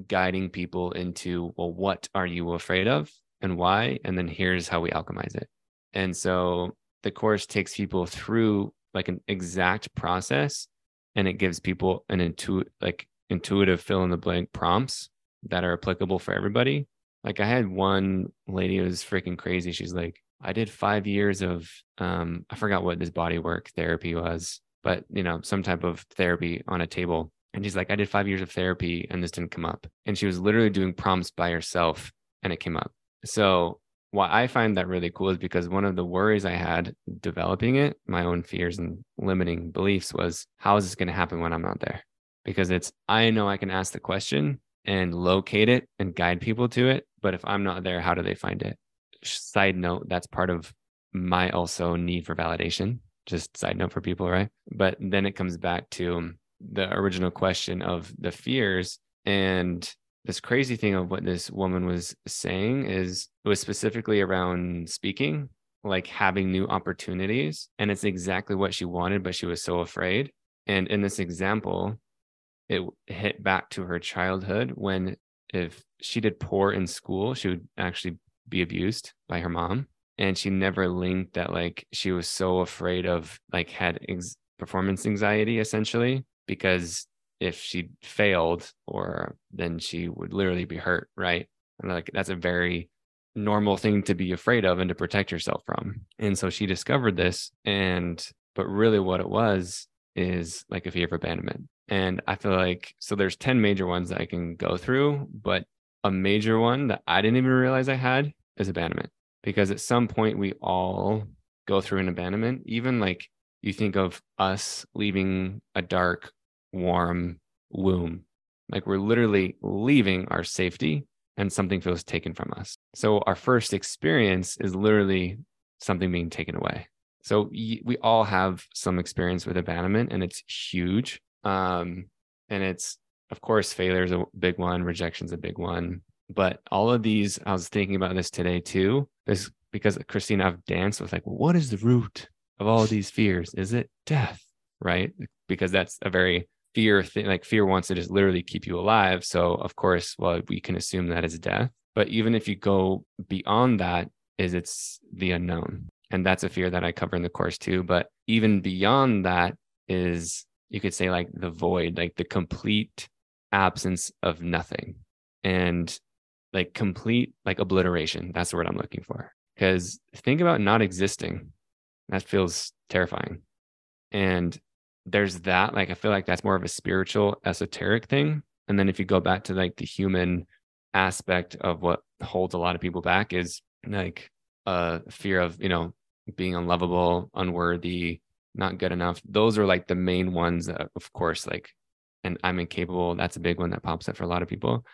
guiding people into, well, what are you afraid of and why? And then here's how we alchemize it. And so the course takes people through like an exact process and it gives people an intuitive like intuitive fill in the blank prompts that are applicable for everybody. Like I had one lady who was freaking crazy. She's like, I did five years of um, I forgot what this body work therapy was, but you know, some type of therapy on a table. And she's like, I did five years of therapy and this didn't come up. And she was literally doing prompts by herself and it came up. So why I find that really cool is because one of the worries I had developing it, my own fears and limiting beliefs was how is this going to happen when I'm not there? Because it's, I know I can ask the question and locate it and guide people to it. But if I'm not there, how do they find it? Side note, that's part of my also need for validation. Just side note for people, right? But then it comes back to the original question of the fears. And this crazy thing of what this woman was saying is it was specifically around speaking, like having new opportunities. And it's exactly what she wanted, but she was so afraid. And in this example, it hit back to her childhood when if she did poor in school, she would actually be abused by her mom. And she never linked that like she was so afraid of like had ex- performance anxiety essentially because if she failed or then she would literally be hurt right? And like that's a very normal thing to be afraid of and to protect yourself from. And so she discovered this and but really what it was is like a fear of abandonment. And i feel like so there's 10 major ones that i can go through but a major one that i didn't even realize i had is abandonment because at some point we all go through an abandonment even like you think of us leaving a dark, warm womb. Like we're literally leaving our safety and something feels taken from us. So our first experience is literally something being taken away. So we all have some experience with abandonment and it's huge. Um, and it's, of course, failure is a big one, rejection's a big one. But all of these, I was thinking about this today too, is because Christina, I've danced with like, what is the root of all of these fears? Is it death? Right. Because that's a very fear thing. Like fear wants to just literally keep you alive. So of course, well, we can assume that is death. But even if you go beyond that, is it's the unknown. And that's a fear that I cover in the course too. But even beyond that is you could say like the void, like the complete absence of nothing. And like complete like obliteration. That's the word I'm looking for. Because think about not existing. That feels terrifying. And there's that. Like I feel like that's more of a spiritual, esoteric thing. And then if you go back to like the human aspect of what holds a lot of people back is like a fear of, you know, being unlovable, unworthy, not good enough. Those are like the main ones, that, of course, like, and I'm incapable. That's a big one that pops up for a lot of people.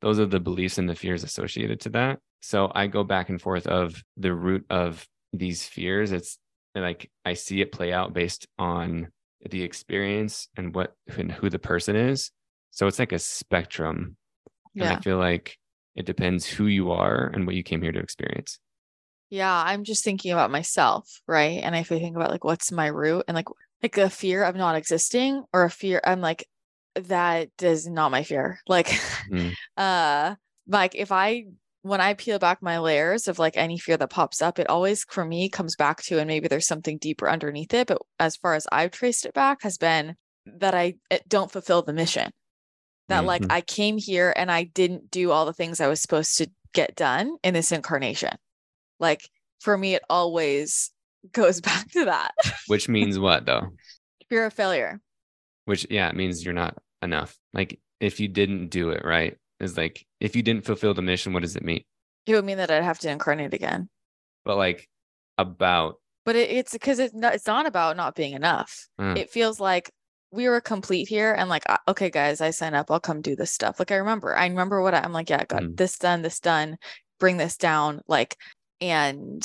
Those are the beliefs and the fears associated to that. So i go back and forth of the root of these fears. It's like i see it play out based on the experience and what and who the person is. So it's like a spectrum. Yeah. and i feel like it depends who you are and what you came here to experience. Yeah i'm just thinking about myself right? And if i think about like what's my root and like like a fear of not existing or a fear i'm like that is not my fear. Like, mm. uh, like if I when I peel back my layers of like any fear that pops up, it always for me comes back to, and maybe there's something deeper underneath it. But as far as I've traced it back, has been that I don't fulfill the mission. That mm-hmm. like I came here and I didn't do all the things I was supposed to get done in this incarnation. Like for me, it always goes back to that. Which means what though? Fear of failure. Which yeah, it means you're not enough. Like if you didn't do it right, is like if you didn't fulfill the mission, what does it mean? It would mean that I'd have to incarnate again. But like about. But it, it's because it's not. It's not about not being enough. Uh. It feels like we were complete here, and like, okay, guys, I sign up. I'll come do this stuff. Like I remember. I remember what I, am like. Yeah, I got mm. this done. This done. Bring this down. Like, and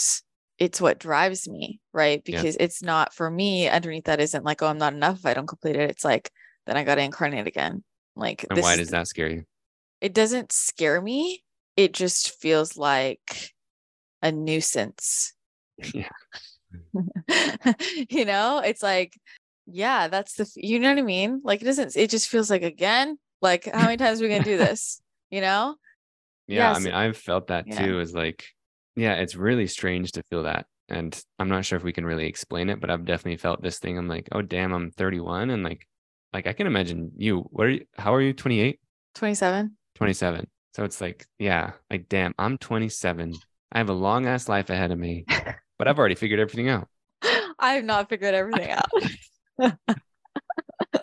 it's what drives me, right? Because yeah. it's not for me. Underneath that isn't like, oh, I'm not enough if I don't complete it. It's like then I got to incarnate again. Like, and why does that scare you? It doesn't scare me. It just feels like a nuisance. Yeah. you know, it's like, yeah, that's the, you know what I mean? Like, it doesn't, it just feels like, again, like, how many times are we going to do this? You know? Yeah. I mean, I've felt that yeah. too, is like, yeah, it's really strange to feel that. And I'm not sure if we can really explain it, but I've definitely felt this thing. I'm like, oh, damn, I'm 31. And like, like I can imagine you. What are you? How are you? 28? 27. 27. So it's like, yeah, like damn, I'm 27. I have a long ass life ahead of me, but I've already figured everything out. I have not figured everything out. but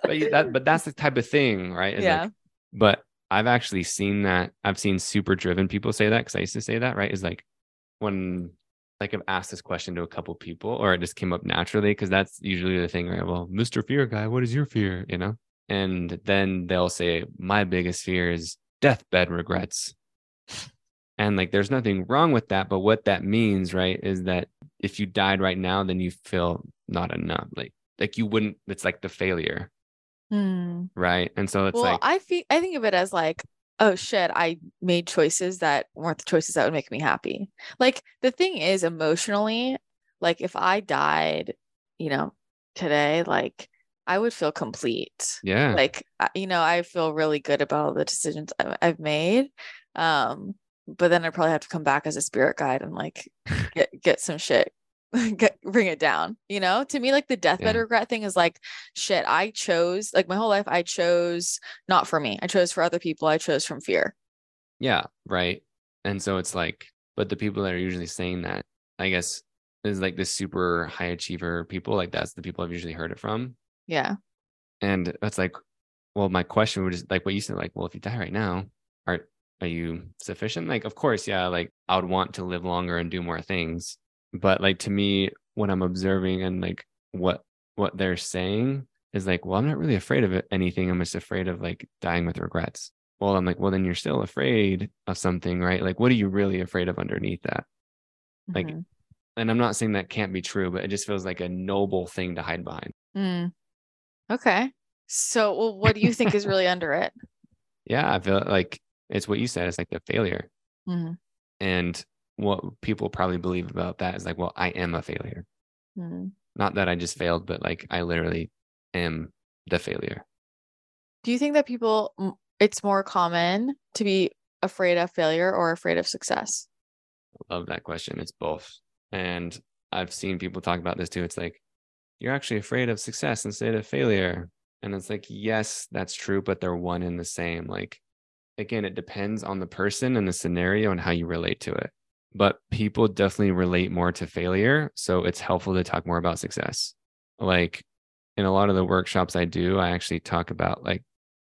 that, but that's the type of thing, right? It's yeah. Like, but I've actually seen that. I've seen super driven people say that because I used to say that, right? Is like when like I've asked this question to a couple people, or it just came up naturally because that's usually the thing, right? Well, Mr. Fear guy, what is your fear? You know, and then they'll say, my biggest fear is deathbed regrets. And like, there's nothing wrong with that, but what that means, right, is that if you died right now, then you feel not enough. Like, like you wouldn't. It's like the failure, hmm. right? And so it's well, like I feel I think of it as like oh shit, I made choices that weren't the choices that would make me happy. Like the thing is, emotionally, like if I died, you know, today, like I would feel complete. Yeah. Like, you know, I feel really good about all the decisions I've made. Um, but then I'd probably have to come back as a spirit guide and like get, get some shit bring it down you know? To me like the deathbed yeah. regret thing is like shit i chose like my whole life i chose not for me. I chose for other people. I chose from fear. Yeah right. And so it's like but the people that are usually saying that i guess is like the super high achiever people like that's the people i've usually heard it from. Yeah. And that's like well my question would just like what you said like well if you die right now are are you sufficient? Like of course yeah like i would want to live longer and do more things but like to me when i'm observing and like what what they're saying is like, well, I'm not really afraid of anything. I'm just afraid of like dying with regrets. Well, I'm like, well, then you're still afraid of something, right? Like, what are you really afraid of underneath that? Mm-hmm. Like, and I'm not saying that can't be true, but it just feels like a noble thing to hide behind. Mm. Okay. So, well, what do you think is really under it? Yeah, I feel like it's what you said. It's like the failure. Mm-hmm. And what people probably believe about that is like, well, I am a failure. Mm-hmm. Not that I just failed, but like I literally am the failure. Do you think that people, it's more common to be afraid of failure or afraid of success? I love that question. It's both. And I've seen people talk about this too. It's like, you're actually afraid of success instead of failure. And it's like, yes, that's true, but they're one and the same. Like, again, it depends on the person and the scenario and how you relate to it. But people definitely relate more to failure. So it's helpful to talk more about success. Like in a lot of the workshops I do, I actually talk about like,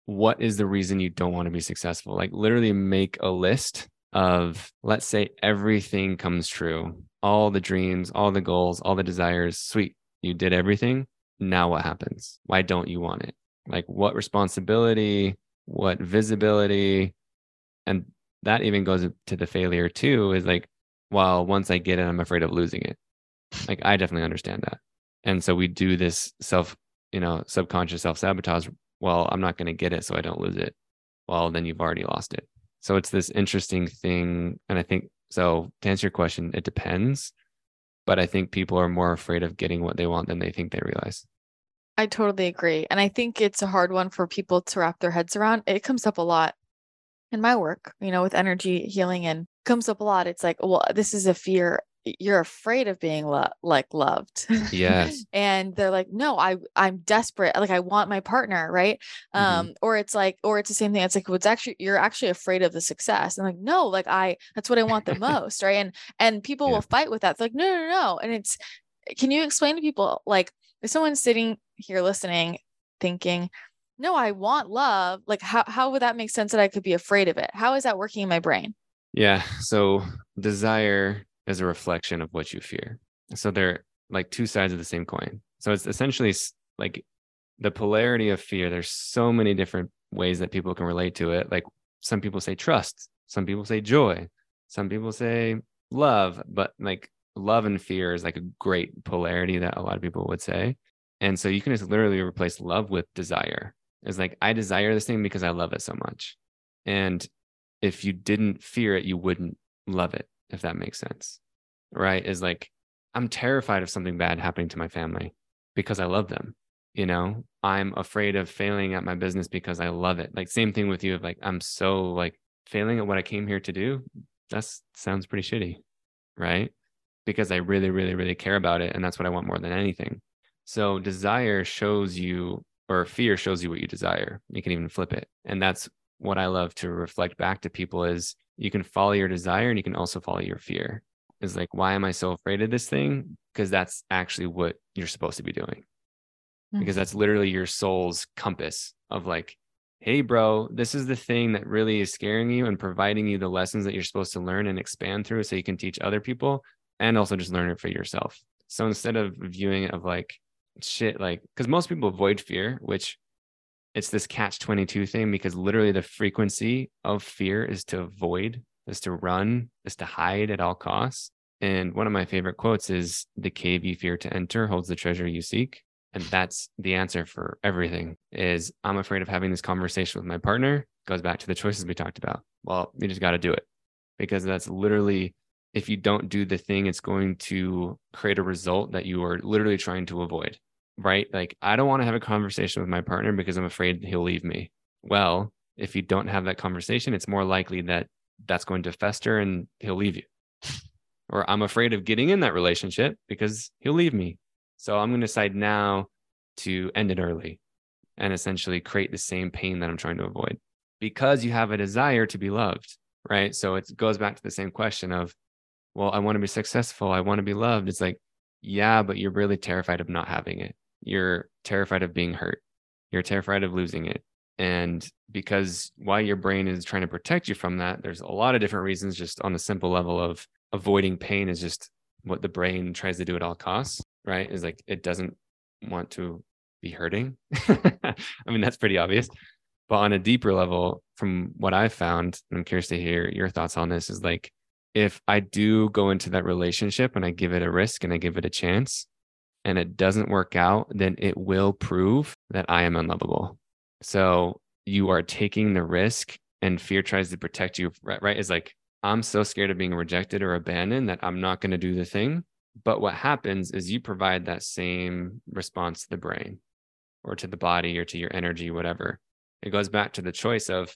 what is the reason you don't want to be successful? Like, literally make a list of, let's say, everything comes true, all the dreams, all the goals, all the desires. Sweet. You did everything. Now what happens? Why don't you want it? Like, what responsibility, what visibility, and that even goes to the failure too is like, well, once I get it, I'm afraid of losing it. Like, I definitely understand that. And so we do this self, you know, subconscious self sabotage. Well, I'm not going to get it, so I don't lose it. Well, then you've already lost it. So it's this interesting thing. And I think so to answer your question, it depends. But I think people are more afraid of getting what they want than they think they realize. I totally agree. And I think it's a hard one for people to wrap their heads around. It comes up a lot in my work, you know, with energy healing and comes up a lot. It's like, well, this is a fear. You're afraid of being lo- like loved. Yes. And they're like no i i'm desperate. Like i want my partner right? Mm-hmm. um or it's like or it's the same thing. It's like what's actually you're actually afraid of the success. And like no like i that's what i want the most right? And and people yeah. will fight with that. It's like no no no. And it's can you explain to people like if someone's sitting here listening thinking no i want love like how, how would that make sense that i could be afraid of it how is that working in my brain yeah so desire is a reflection of what you fear. So they're like two sides of the same coin. So it's essentially like the polarity of fear. There's so many different ways that people can relate to it. Like some people say trust, some people say joy, some people say love, but like love and fear is like a great polarity that a lot of people would say. And so you can just literally replace love with desire. It's like, I desire this thing because I love it so much. And if you didn't fear it, you wouldn't love it if that makes sense. Right? Is like, I'm terrified of something bad happening to my family because I love them. You know, I'm afraid of failing at my business because I love it. Like, same thing with you. Of like, I'm so like failing at what I came here to do. That sounds pretty shitty. Right. Because I really, really, really care about it. And that's what I want more than anything. So, desire shows you, or fear shows you what you desire. You can even flip it. And that's what I love to reflect back to people is you can follow your desire and you can also follow your fear. Is like, why am I so afraid of this thing? Because that's actually what you're supposed to be doing. Mm-hmm. Because that's literally your soul's compass of like, hey, bro, this is the thing that really is scaring you and providing you the lessons that you're supposed to learn and expand through so you can teach other people and also just learn it for yourself. So instead of viewing it of like, shit, like, because most people avoid fear, which it's this catch 22 thing because literally the frequency of fear is to avoid is to run is to hide at all costs. And one of my favorite quotes is the cave you fear to enter holds the treasure you seek. And that's the answer for everything is i'm afraid of having this conversation with my partner. Goes back to the choices we talked about. Well you just got to do it because that's literally if you don't do the thing it's going to create a result that you are literally trying to avoid right? Like, I don't want to have a conversation with my partner because I'm afraid he'll leave me. Well, if you don't have that conversation, it's more likely that that's going to fester and he'll leave you. or I'm afraid of getting in that relationship because he'll leave me. So I'm going to decide now to end it early and essentially create the same pain that I'm trying to avoid because you have a desire to be loved, right? So it goes back to the same question of, well, I want to be successful. I want to be loved. It's like, yeah, but you're really terrified of not having it you're terrified of being hurt. You're terrified of losing it. And because why your brain is trying to protect you from that, there's a lot of different reasons, just on the simple level of avoiding pain is just what the brain tries to do at all costs, right? Is like it doesn't want to be hurting. I mean, that's pretty obvious. But on a deeper level, from what I've found, I'm curious to hear your thoughts on this is like, if I do go into that relationship and I give it a risk and I give it a chance and it doesn't work out, then it will prove that I am unlovable. So you are taking the risk and fear tries to protect you, right? Is like, I'm so scared of being rejected or abandoned that I'm not going to do the thing. But what happens is you provide that same response to the brain or to the body or to your energy, whatever. It goes back to the choice of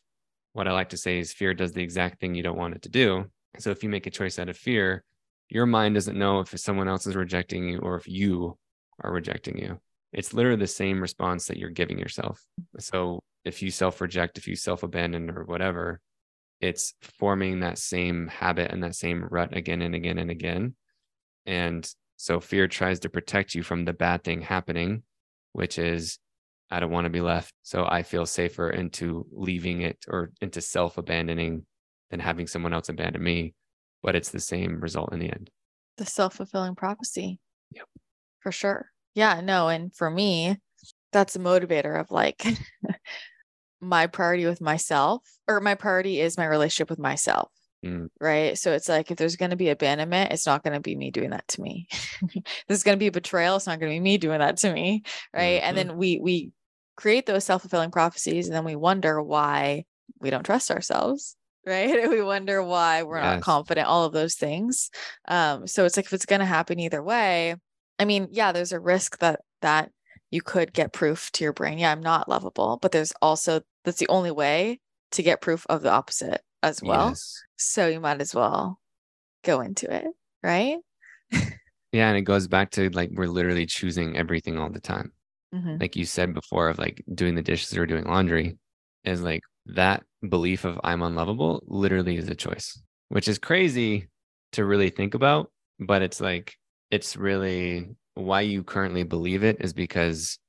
what I like to say is fear does the exact thing you don't want it to do. So if you make a choice out of fear, your mind doesn't know if someone else is rejecting you or if you are rejecting you. It's literally the same response that you're giving yourself. So if you self reject, if you self abandon or whatever, it's forming that same habit and that same rut again and again and again. And so fear tries to protect you from the bad thing happening, which is I don't want to be left. So I feel safer into leaving it or into self abandoning than having someone else abandon me. But it's the same result in the end. The self fulfilling prophecy. Yep. For sure. Yeah, no. And for me, that's a motivator of like my priority with myself, or my priority is my relationship with myself. Mm. Right. So it's like if there's going to be abandonment, it's not going to be me doing that to me. there's going to be betrayal. It's not going to be me doing that to me. Right. Mm-hmm. And then we, we, create those self-fulfilling prophecies and then we wonder why we don't trust ourselves right we wonder why we're yes. not confident all of those things um so it's like if it's going to happen either way i mean yeah there's a risk that that you could get proof to your brain yeah i'm not lovable but there's also that's the only way to get proof of the opposite as well yes. so you might as well go into it right yeah and it goes back to like we're literally choosing everything all the time mm-hmm. like you said before of like doing the dishes or doing laundry is like that belief of i'm unlovable literally is a choice which is crazy to really think about but it's like it's really why you currently believe it is because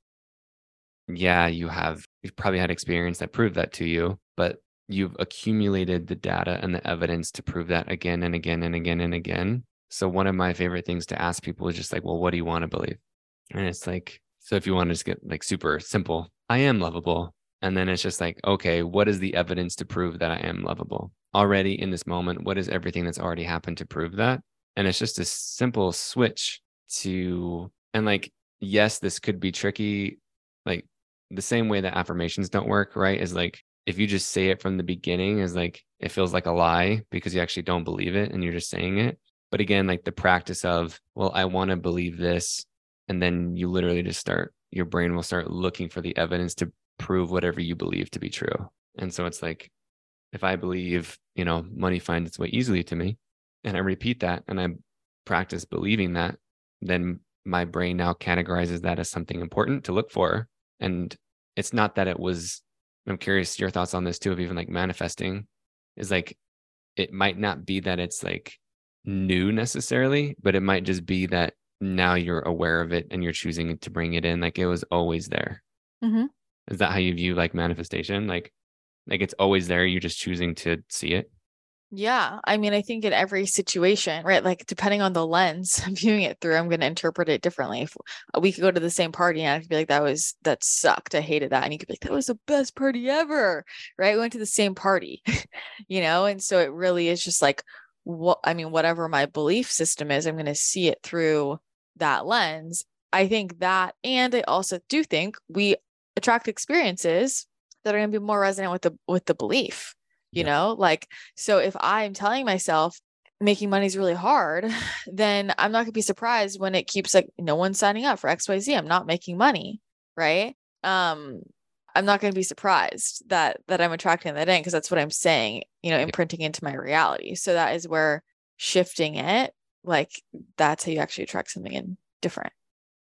yeah you have you've probably had experience that proved that to you but you've accumulated the data and the evidence to prove that again and again and again and again. So one of my favorite things to ask people is just like well what do you want to believe? And it's like so if you want to just get like super simple i am lovable and then it's just like okay what is the evidence to prove that i am lovable? Already in this moment what is everything that's already happened to prove that? And it's just a simple switch to and like yes this could be tricky like the same way that affirmations don't work right is like if you just say it from the beginning is like it feels like a lie because you actually don't believe it and you're just saying it. But again like the practice of well i want to believe this and then you literally just start your brain will start looking for the evidence to prove whatever you believe to be true and so it's like if i believe you know money finds its way easily to me and i repeat that and i practice believing that then my brain now categorizes that as something important to look for. And it's not that it was, I'm curious your thoughts on this too, of even like manifesting is like, it might not be that it's like new necessarily, but it might just be that now you're aware of it and you're choosing to bring it in. Like it was always there. Mm-hmm. Is that how you view like manifestation? Like, like it's always there. You're just choosing to see it. Yeah. I mean, I think in every situation, right? Like depending on the lens I'm viewing it through, I'm going to interpret it differently. If we could go to the same party and I could be like, that was, that sucked. I hated that. And you could be like, that was the best party ever. Right. We went to the same party, you know? And so it really is just like, what, I mean, whatever my belief system is, I'm going to see it through that lens. I think that, and I also do think we attract experiences that are going to be more resonant with the, with the belief you yeah. know? Like so if i'm telling myself making money is really hard then i'm not going to be surprised when it keeps like no one signing up for xyz i'm not making money right? Um i'm not going to be surprised that that i'm attracting that in because that's what i'm saying you know imprinting into my reality. So that is where shifting it like that's how you actually attract something in different.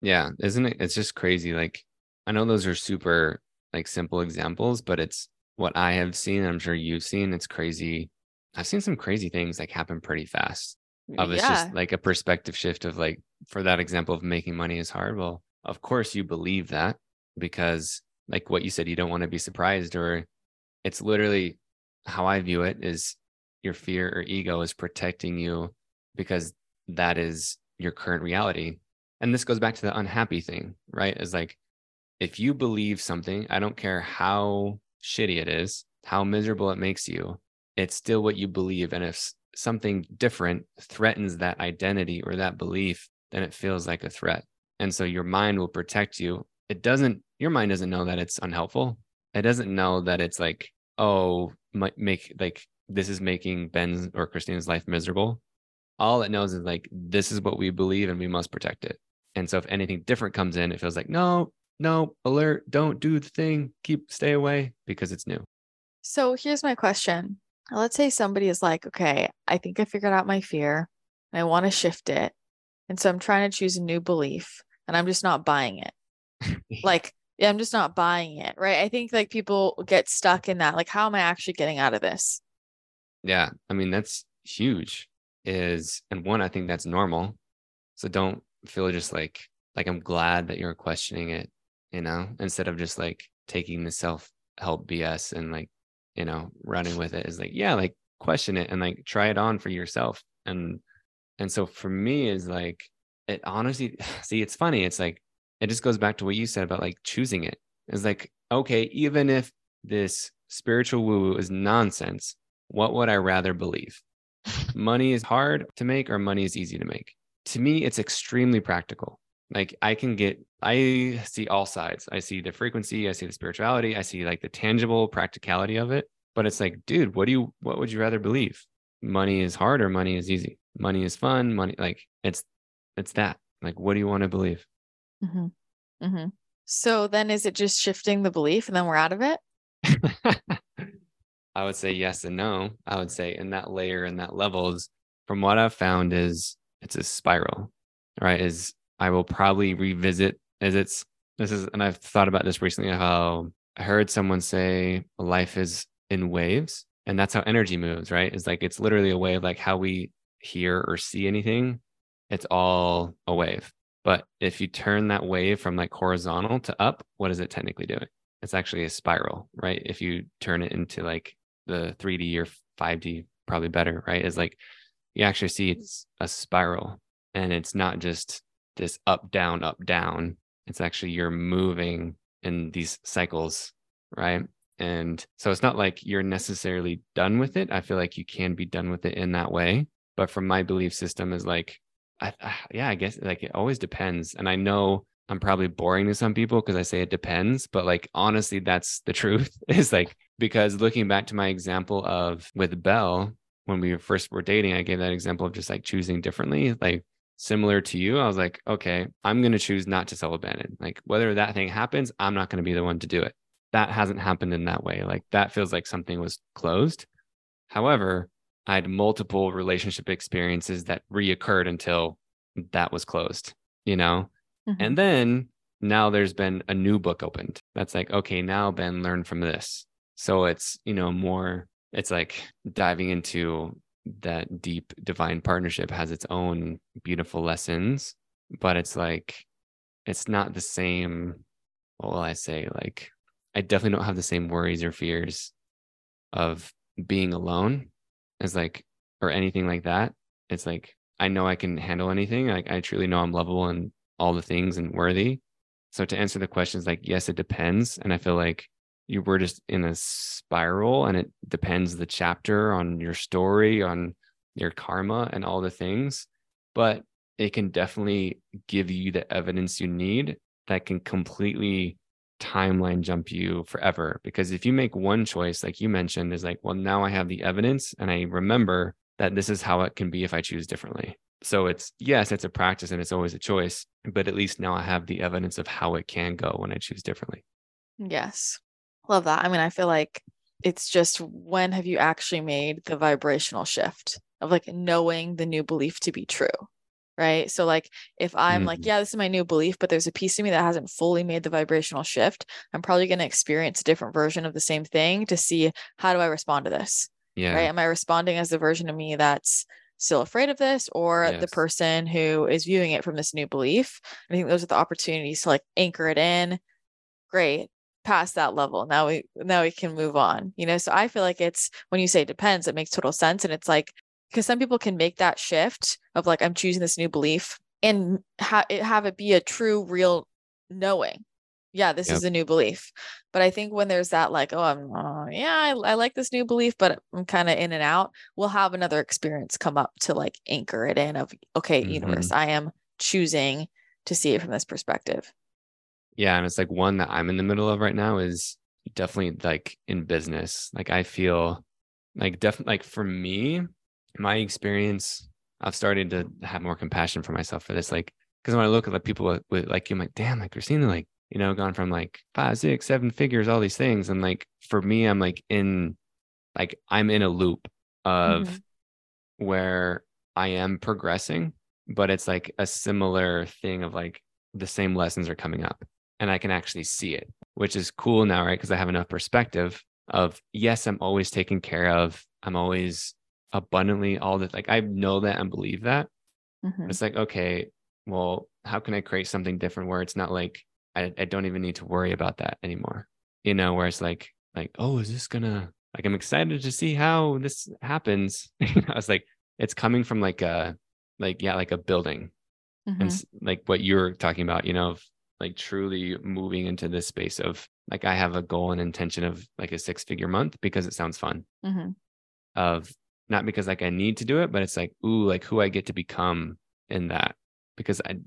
Yeah. Isn't it it's just crazy like i know those are super like simple examples but it's what I have seen, I'm sure you've seen, it's crazy. I've seen some crazy things like happen pretty fast. Of it's yeah. just like a perspective shift of like, for that example of making money is hard. Well, of course you believe that because like what you said, you don't want to be surprised or it's literally how I view it is your fear or ego is protecting you because that is your current reality. and this goes back to the unhappy thing, right? Is like if you believe something, I don't care how shitty it is, how miserable it makes you, it's still what you believe. And if something different threatens that identity or that belief, then it feels like a threat. And so your mind will protect you. It doesn't, your mind doesn't know that it's unhelpful. It doesn't know that it's like, oh, make like this is making Ben's or Christina's life miserable. All it knows is like, this is what we believe and we must protect it. And so if anything different comes in, it feels like, no, no, alert, don't do the thing, keep, stay away because it's new. So here's my question. Let's say somebody is like, okay, I think I figured out my fear and I want to shift it. And so I'm trying to choose a new belief and I'm just not buying it. like, yeah, I'm just not buying it. Right. I think like people get stuck in that. Like, how am I actually getting out of this? Yeah. I mean, that's huge. Is, and one, I think that's normal. So don't feel just like, like I'm glad that you're questioning it, you know, instead of just like taking the self help BS and like, you know, running with it is like, yeah, like question it and like try it on for yourself. And and so for me is like it honestly see it's funny. It's like it just goes back to what you said about like choosing it. It's like, okay, even if this spiritual woo-woo is nonsense, what would I rather believe? money is hard to make or money is easy to make? To me, it's extremely practical. Like I can get, I see all sides. I see the frequency, I see the spirituality, I see like the tangible practicality of it. But it's like, dude, what do you, what would you rather believe? Money is hard or money is easy? money is fun money like it's it's that like what do you want to believe mm-hmm. Mm-hmm. so then is it just shifting the belief and then we're out of it i would say yes and no i would say in that layer and that levels from what i've found is it's a spiral right is i will probably revisit as it's this is and i've thought about this recently how i heard someone say life is in waves and that's how energy moves right it's like it's literally a wave like how we hear or see anything, it's all a wave. But if you turn that wave from like horizontal to up, what is it technically doing? It's actually a spiral, right? If you turn it into like the 3D or 5D, probably better, right? Is like you actually see it's a spiral and it's not just this up, down, up, down. It's actually you're moving in these cycles, right? And so it's not like you're necessarily done with it. I feel like you can be done with it in that way but from my belief system is like I, I, yeah i guess like it always depends and i know i'm probably boring to some people because i say it depends but like honestly that's the truth is like because looking back to my example of with belle when we first were dating i gave that example of just like choosing differently like similar to you i was like okay i'm going to choose not to self-abandon like whether that thing happens i'm not going to be the one to do it that hasn't happened in that way like that feels like something was closed however I had multiple relationship experiences that reoccurred until that was closed, you know? Mm-hmm. And then now there's been a new book opened. That's like, okay, now Ben learn from this. So it's, you know, more, it's like diving into that deep divine partnership has its own beautiful lessons, but it's like, it's not the same. What will I say? Like, I definitely don't have the same worries or fears of being alone as like or anything like that. It's like I know I can handle anything. Like I truly know I'm lovable and all the things and worthy. So to answer the questions, like yes, it depends. And I feel like you were just in a spiral and it depends the chapter on your story, on your karma and all the things. But it can definitely give you the evidence you need that can completely timeline jump you forever because if you make one choice like you mentioned is like well now i have the evidence and i remember that this is how it can be if i choose differently so it's yes it's a practice and it's always a choice but at least now i have the evidence of how it can go when i choose differently yes love that. I mean i feel like it's just when have you actually made the vibrational shift of like knowing the new belief to be true right? So like if i'm mm-hmm. like yeah this is my new belief but there's a piece of me that hasn't fully made the vibrational shift i'm probably going to experience a different version of the same thing to see how do i respond to this yeah. right? Am i responding as the version of me that's still afraid of this or yes. the person who is viewing it from this new belief? I think those are the opportunities to like anchor it in. Great past that level now we now we can move on you know so i feel like it's when you say it depends it makes total sense and it's like because some people can make that shift of like i'm choosing this new belief and ha- have it be a true real knowing yeah this Yep. is a new belief but i think when there's that like oh i'm uh, yeah I, I like this new belief but i'm kind of in and out we'll have another experience come up to like anchor it in of okay Mhm. universe i am choosing to see it from this perspective Yeah, and it's like one that I'm in the middle of right now is definitely like in business. Like I feel like definitely like for me, my experience, I've started to have more compassion for myself for this. Like, because when I look at like people with, with like you, I'm like, damn, like Christina, like, you know, gone from like five, six, seven figures, all these things. And like for me, I'm like in like I'm in a loop of Mhm. where I am progressing, but it's like a similar thing of like the same lessons are coming up and I can actually see it, which is cool now, right? Because I have enough perspective of yes, I'm always taken care of. I'm always abundantly all that like I know that and believe that. Mhm. It's like, okay, well, how can I create something different where it's not like I, I don't even need to worry about that anymore? You know, where it's like, like, oh, is this gonna like I'm excited to see how this happens. I was like it's coming from like a like yeah, like a building and Mhm. s- like what you're talking about, you know, of like truly moving into this space of like I have a goal and intention of like a six figure month because it sounds fun. Mhm. Of not because like I need to do it, but it's like, ooh, like who I get to become in that. Because I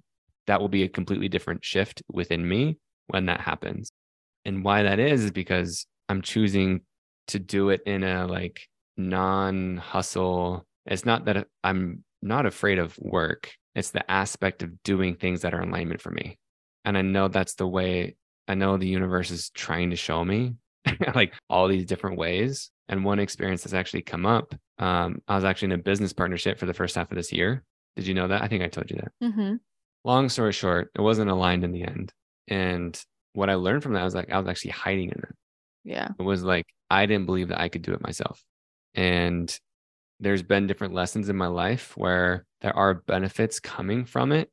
that will be a completely different shift within me when that happens. And why that is is because I'm choosing to do it in a like non-hustle. It's not that I'm not afraid of work. It's the aspect of doing things that are in alignment for me. And I know that's the way I know the universe is trying to show me like all these different ways. And one experience that's actually come up. Um, I was actually in a business partnership for the first half of this year. Did you know that? I think I told you that. Mhm. Long story short, it wasn't aligned in the end. And what I learned from that was like I was actually hiding in it. yeah It was like I didn't believe that I could do it myself. And there's been different lessons in my life where there are benefits coming from it.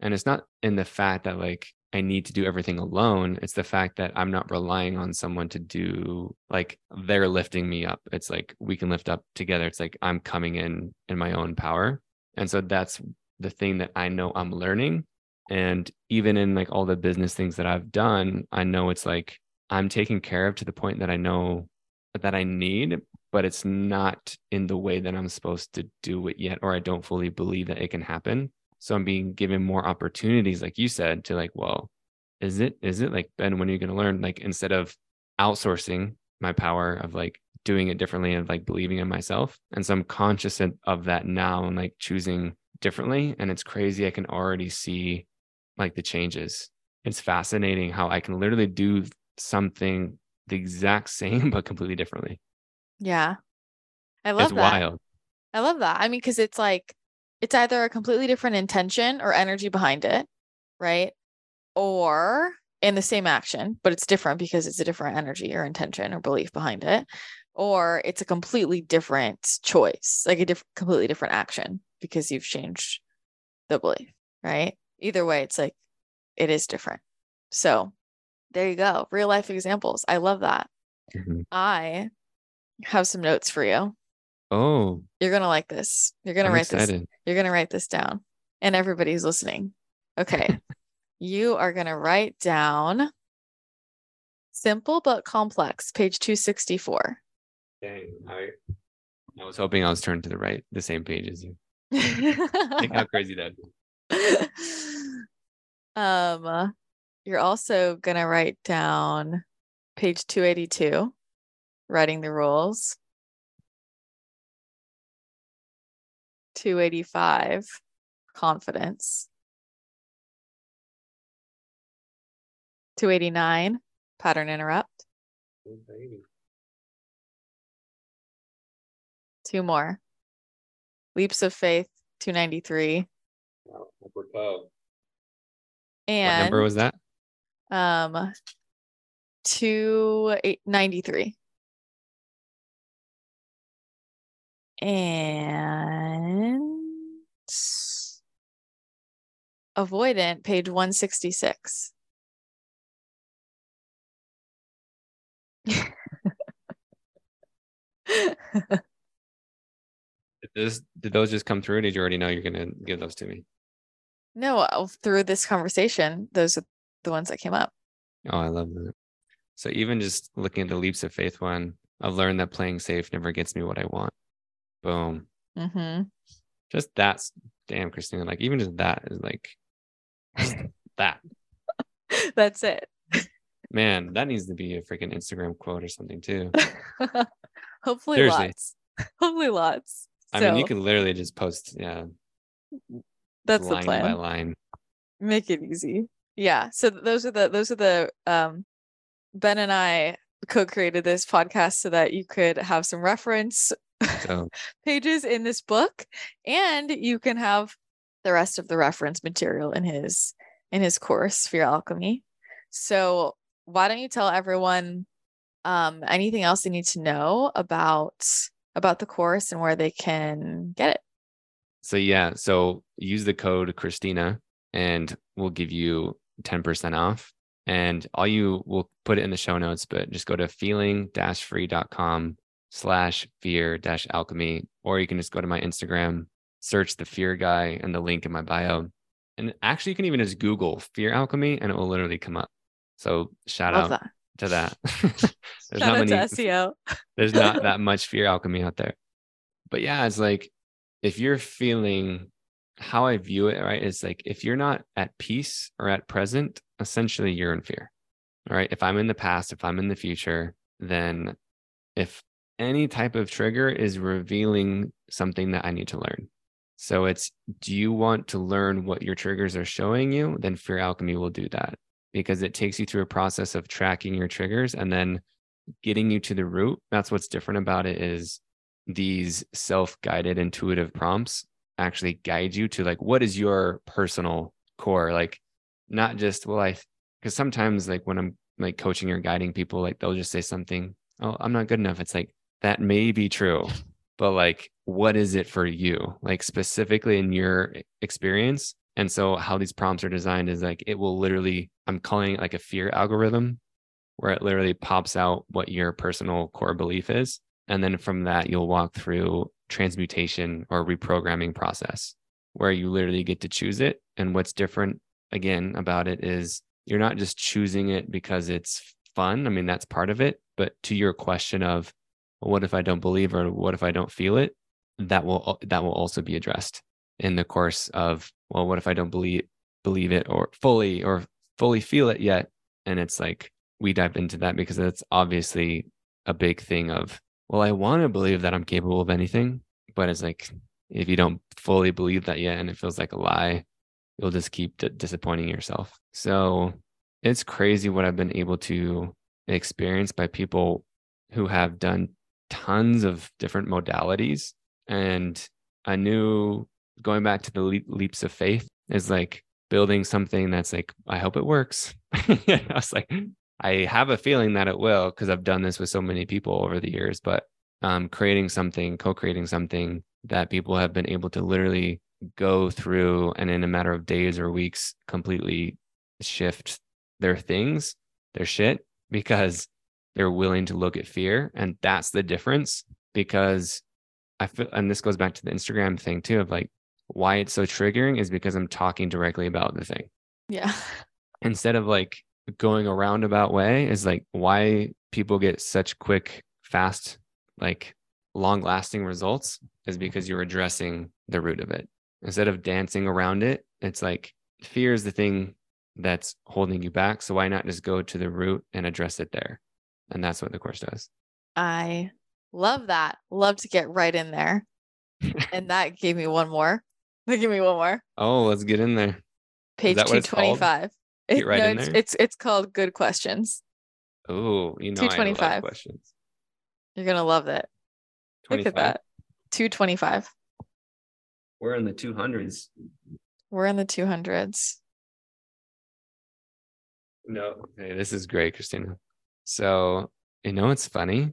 And it's not in the fact that like I need to do everything alone. It's the fact that I'm not relying on someone to do like they're lifting me up. It's like we can lift up together. It's like I'm coming in in my own power. And so that's the thing that I know I'm learning. And even in like all the business things that I've done, I know it's like I'm taken care of to the point that I know that I need, but it's not in the way that I'm supposed to do it yet, or I don't fully believe that it can happen. So I'm being given more opportunities, like you said, to like, well, is it, is it like, Ben, when are you going to learn? Like, instead of outsourcing my power of like doing it differently and like believing in myself. And so I'm conscious of- that now and like choosing differently. And it's crazy. I can already see like the changes. It's fascinating how I can literally do something the exact same, but completely differently. yeah i love it's that wild. I love that. I mean, because it's like it's either a completely different intention or energy behind it, right? Or in the same action, but it's different because it's a different energy or intention or belief behind it. Or it's a completely different choice, like a different, completely different action because you've changed the belief, right? Either way, it's like it is different. So there you go. Real life examples. I love that. Mhm. I have some notes for you. Oh, You're gonna like this. You're gonna I'm write this you're going to write this down, and everybody's listening. Okay. you are going to write down simple but complex, page 264. Dang, I, I was hoping I was turned to the right, the same page as you. Think how crazy that is. um, you're also going to write down page 282, writing the rules. 285, confidence. 289, pattern interrupt. Two more. Leaps of Faith, 293. What And what number was that? um 293. And avoidant, page 166. Did, this, did those just come through? Or did you already know you're going to give those to me? No, uh, through this conversation, those are the ones that came up. Oh, I love that. So even just looking at the leaps of faith one, I've learned that playing safe never gets me what I want. Boom. Mm-hmm. Just that's damn Christina. Like even just that is like that. That's it. Man, that needs to be a freaking Instagram quote or something too. Hopefully Seriously. lots. Hopefully lots. I mean, you So, could literally just post, yeah, that's the line plan. by line. Make it easy. Yeah. So those are the those are the um Ben and I co-created this podcast so that you could have some reference So pages in this book and you can have the rest of the reference material in his in his course Fear Alchemy. So why don't you tell everyone um anything else they need to know about about the course and where they can get it? So yeah, so use the code Christina and we'll give you 10% off. And all you will put it in the show notes, but just go to feeling-free.com slash fear dash alchemy, or you can just go to my Instagram, search the fear guy and the link in my bio. And actually you can even just Google fear alchemy and it will literally come up. So shout Love out that. to that. There's Shout not out many to SEO. there's not that much fear alchemy out there. But yeah, it's like if you're feeling how I view it, right? It's like if you're not at peace or at present, essentially you're in fear. All right. If I'm in the past, if I'm in the future, then if any type of trigger is revealing something that I need to learn. So it's do you want to learn what your triggers are showing you? Then fear alchemy will do that because it takes you through a process of tracking your triggers and then getting you to the root. That's what's different about it is these self-guided intuitive prompts actually guide you to like what is your personal core like not just well i because sometimes like when i'm like coaching or guiding people like they'll just say something oh i'm not good enough it's like that may be true but like what is it for you like specifically in your experience? And so how these prompts are designed is like it will literally i'm calling it like a fear algorithm where it literally pops out what your personal core belief is and then from that you'll walk through transmutation or reprogramming process where you literally get to choose it. And what's different again about it is you're not just choosing it because it's fun i mean that's part of it but to your question of what if i don't believe or what if i don't feel it? That will that will also be addressed in the course of well what if i don't believe believe it or fully or fully feel it yet? And it's like we dive into that because that's obviously a big thing of well i want to believe that i'm capable of anything but it's like if you don't fully believe that yet and it feels like a lie you'll just keep d- disappointing yourself. So it's crazy what i've been able to experience by people who have done tons of different modalities. And i knew going back to the leap, leaps of faith is like building something that's like i hope it works. I was like i have a feeling that it will because i've done this with so many people over the years but um, creating something co-creating something that people have been able to literally go through and in a matter of days or weeks completely shift their things their shit because they're willing to look at fear and that's the difference because i feel and this goes back to the instagram thing too of like why it's so triggering is because i'm talking directly about the thing. Yeah. instead of like going a roundabout way is like why people get such quick fast like long lasting results is because you're addressing the root of it. Instead of dancing around it it's like fear is the thing that's holding you back so why not just go to the root and address it there and that's what the course does I love that. Love to get right in there. and that gave me one more. Give me one more. oh let's get in there Page that what it's called? Get right in it's, there? it's it's called Good Questions. oh you know 225. questions You're gonna love it. Look at that. Two twenty five. we're in the 200s We're in the two hundreds. no hey this is great christina so you know it's funny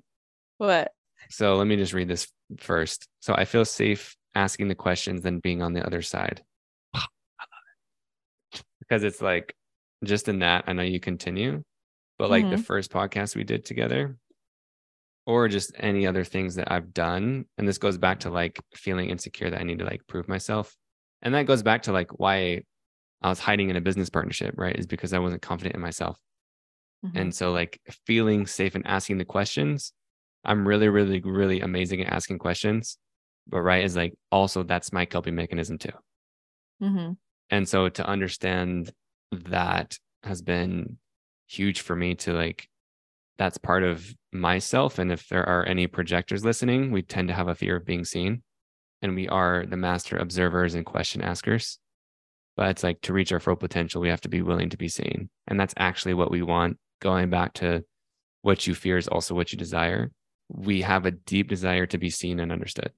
What? So let me just read this first. So I feel safe asking the questions than being on the other side. I love it. Because it's like just in that, I know you continue, but like the mm-hmm. first podcast we did together, or just any other things that I've done. And this goes back to like feeling insecure that I need to like prove myself. And that goes back to like why I was hiding in a business partnership, right? Is because I wasn't confident in myself. Mhm. And so, like, feeling safe and asking the questions, I'm really, really, really amazing at asking questions. But, right, is like also that's my coping mechanism too. Mhm. And so, to understand that has been huge for me to like, that's part of myself. And if there are any projectors listening, we tend to have a fear of being seen. And we are the master observers and question askers. But it's like to reach our full potential, we have to be willing to be seen. And that's actually what we want. Going back to what you fear is also what you desire. We have a deep desire to be seen and understood.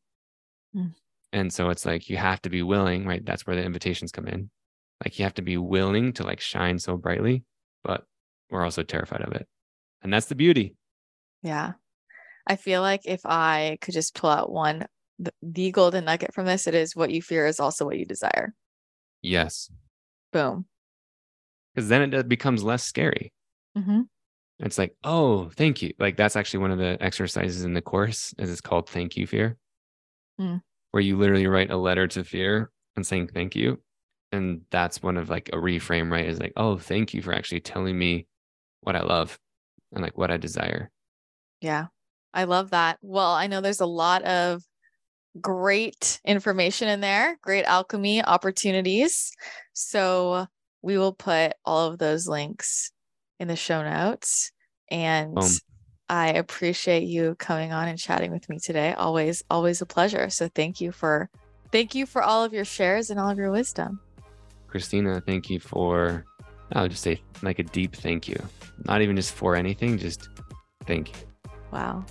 Mm. And so it's like you have to be willing, right? That's where the invitations come in. Like you have to be willing to like shine so brightly, but we're also terrified of it. And that's the beauty. Yeah. I feel like if I could just pull out one, the, the golden nugget from this, it is what you fear is also what you desire. Yes. Boom. Because then it becomes less scary. Hmm It's like, oh, thank you. Like that's actually one of the exercises in the course is it's called thank you fear. Mm. Where you literally write a letter to fear and saying thank you. And that's one of like a reframe, right? Is like, oh, thank you for actually telling me what I love and like what I desire. Yeah. I love that. Well, I know there's a lot of great information in there, great alchemy opportunities. So we will put all of those links in the show notes. And Boom. I appreciate you coming on and chatting with me today. Always, always a pleasure. So thank you for thank you for all of your shares and all of your wisdom. Christina, thank you for, I'll just say like a deep thank you. Not even just for anything, just thank you. Wow.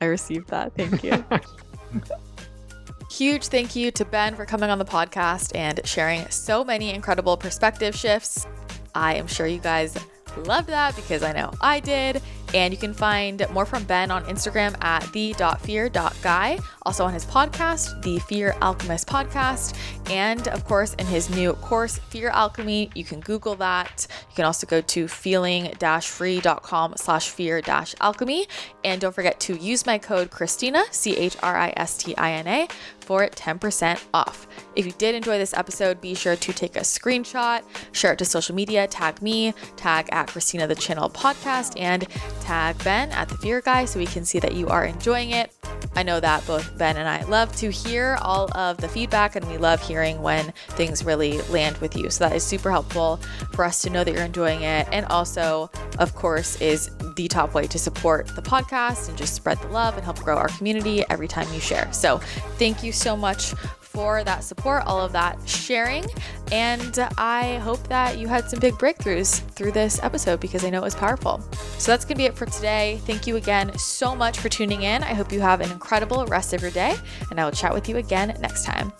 I received that. Thank you. Huge thank you to Ben for coming on the podcast and sharing so many incredible perspective shifts. I am sure you guys loved that because I know I did. And you can find more from Ben on Instagram at the.fear.guy, also on his podcast, the Fear Alchemist Podcast, and of course in his new course, Fear Alchemy. You can Google that. You can also go to feeling-free.com slash fear-alchemy. And don't forget to use my code Christina, C-H-R-I-S-T-I-N-A, for 10% off. If you did enjoy this episode, be sure to take a screenshot, share it to social media, tag me, tag at Christina the Channel Podcast, and tag Ben at the Fear Guy so we can see that you are enjoying it. I know that both Ben and I love to hear all of the feedback and we love hearing when things really land with you. So that is super helpful for us to know that you're enjoying it. And also, of course, is the top way to support the podcast and just spread the love and help grow our community every time you share. So thank you so much for that support, all of that sharing. And I hope that you had some big breakthroughs through this episode because I know it was powerful. So that's going to be it for today. Thank you again so much for tuning in. I hope you have an incredible rest of your day, and I will chat with you again next time.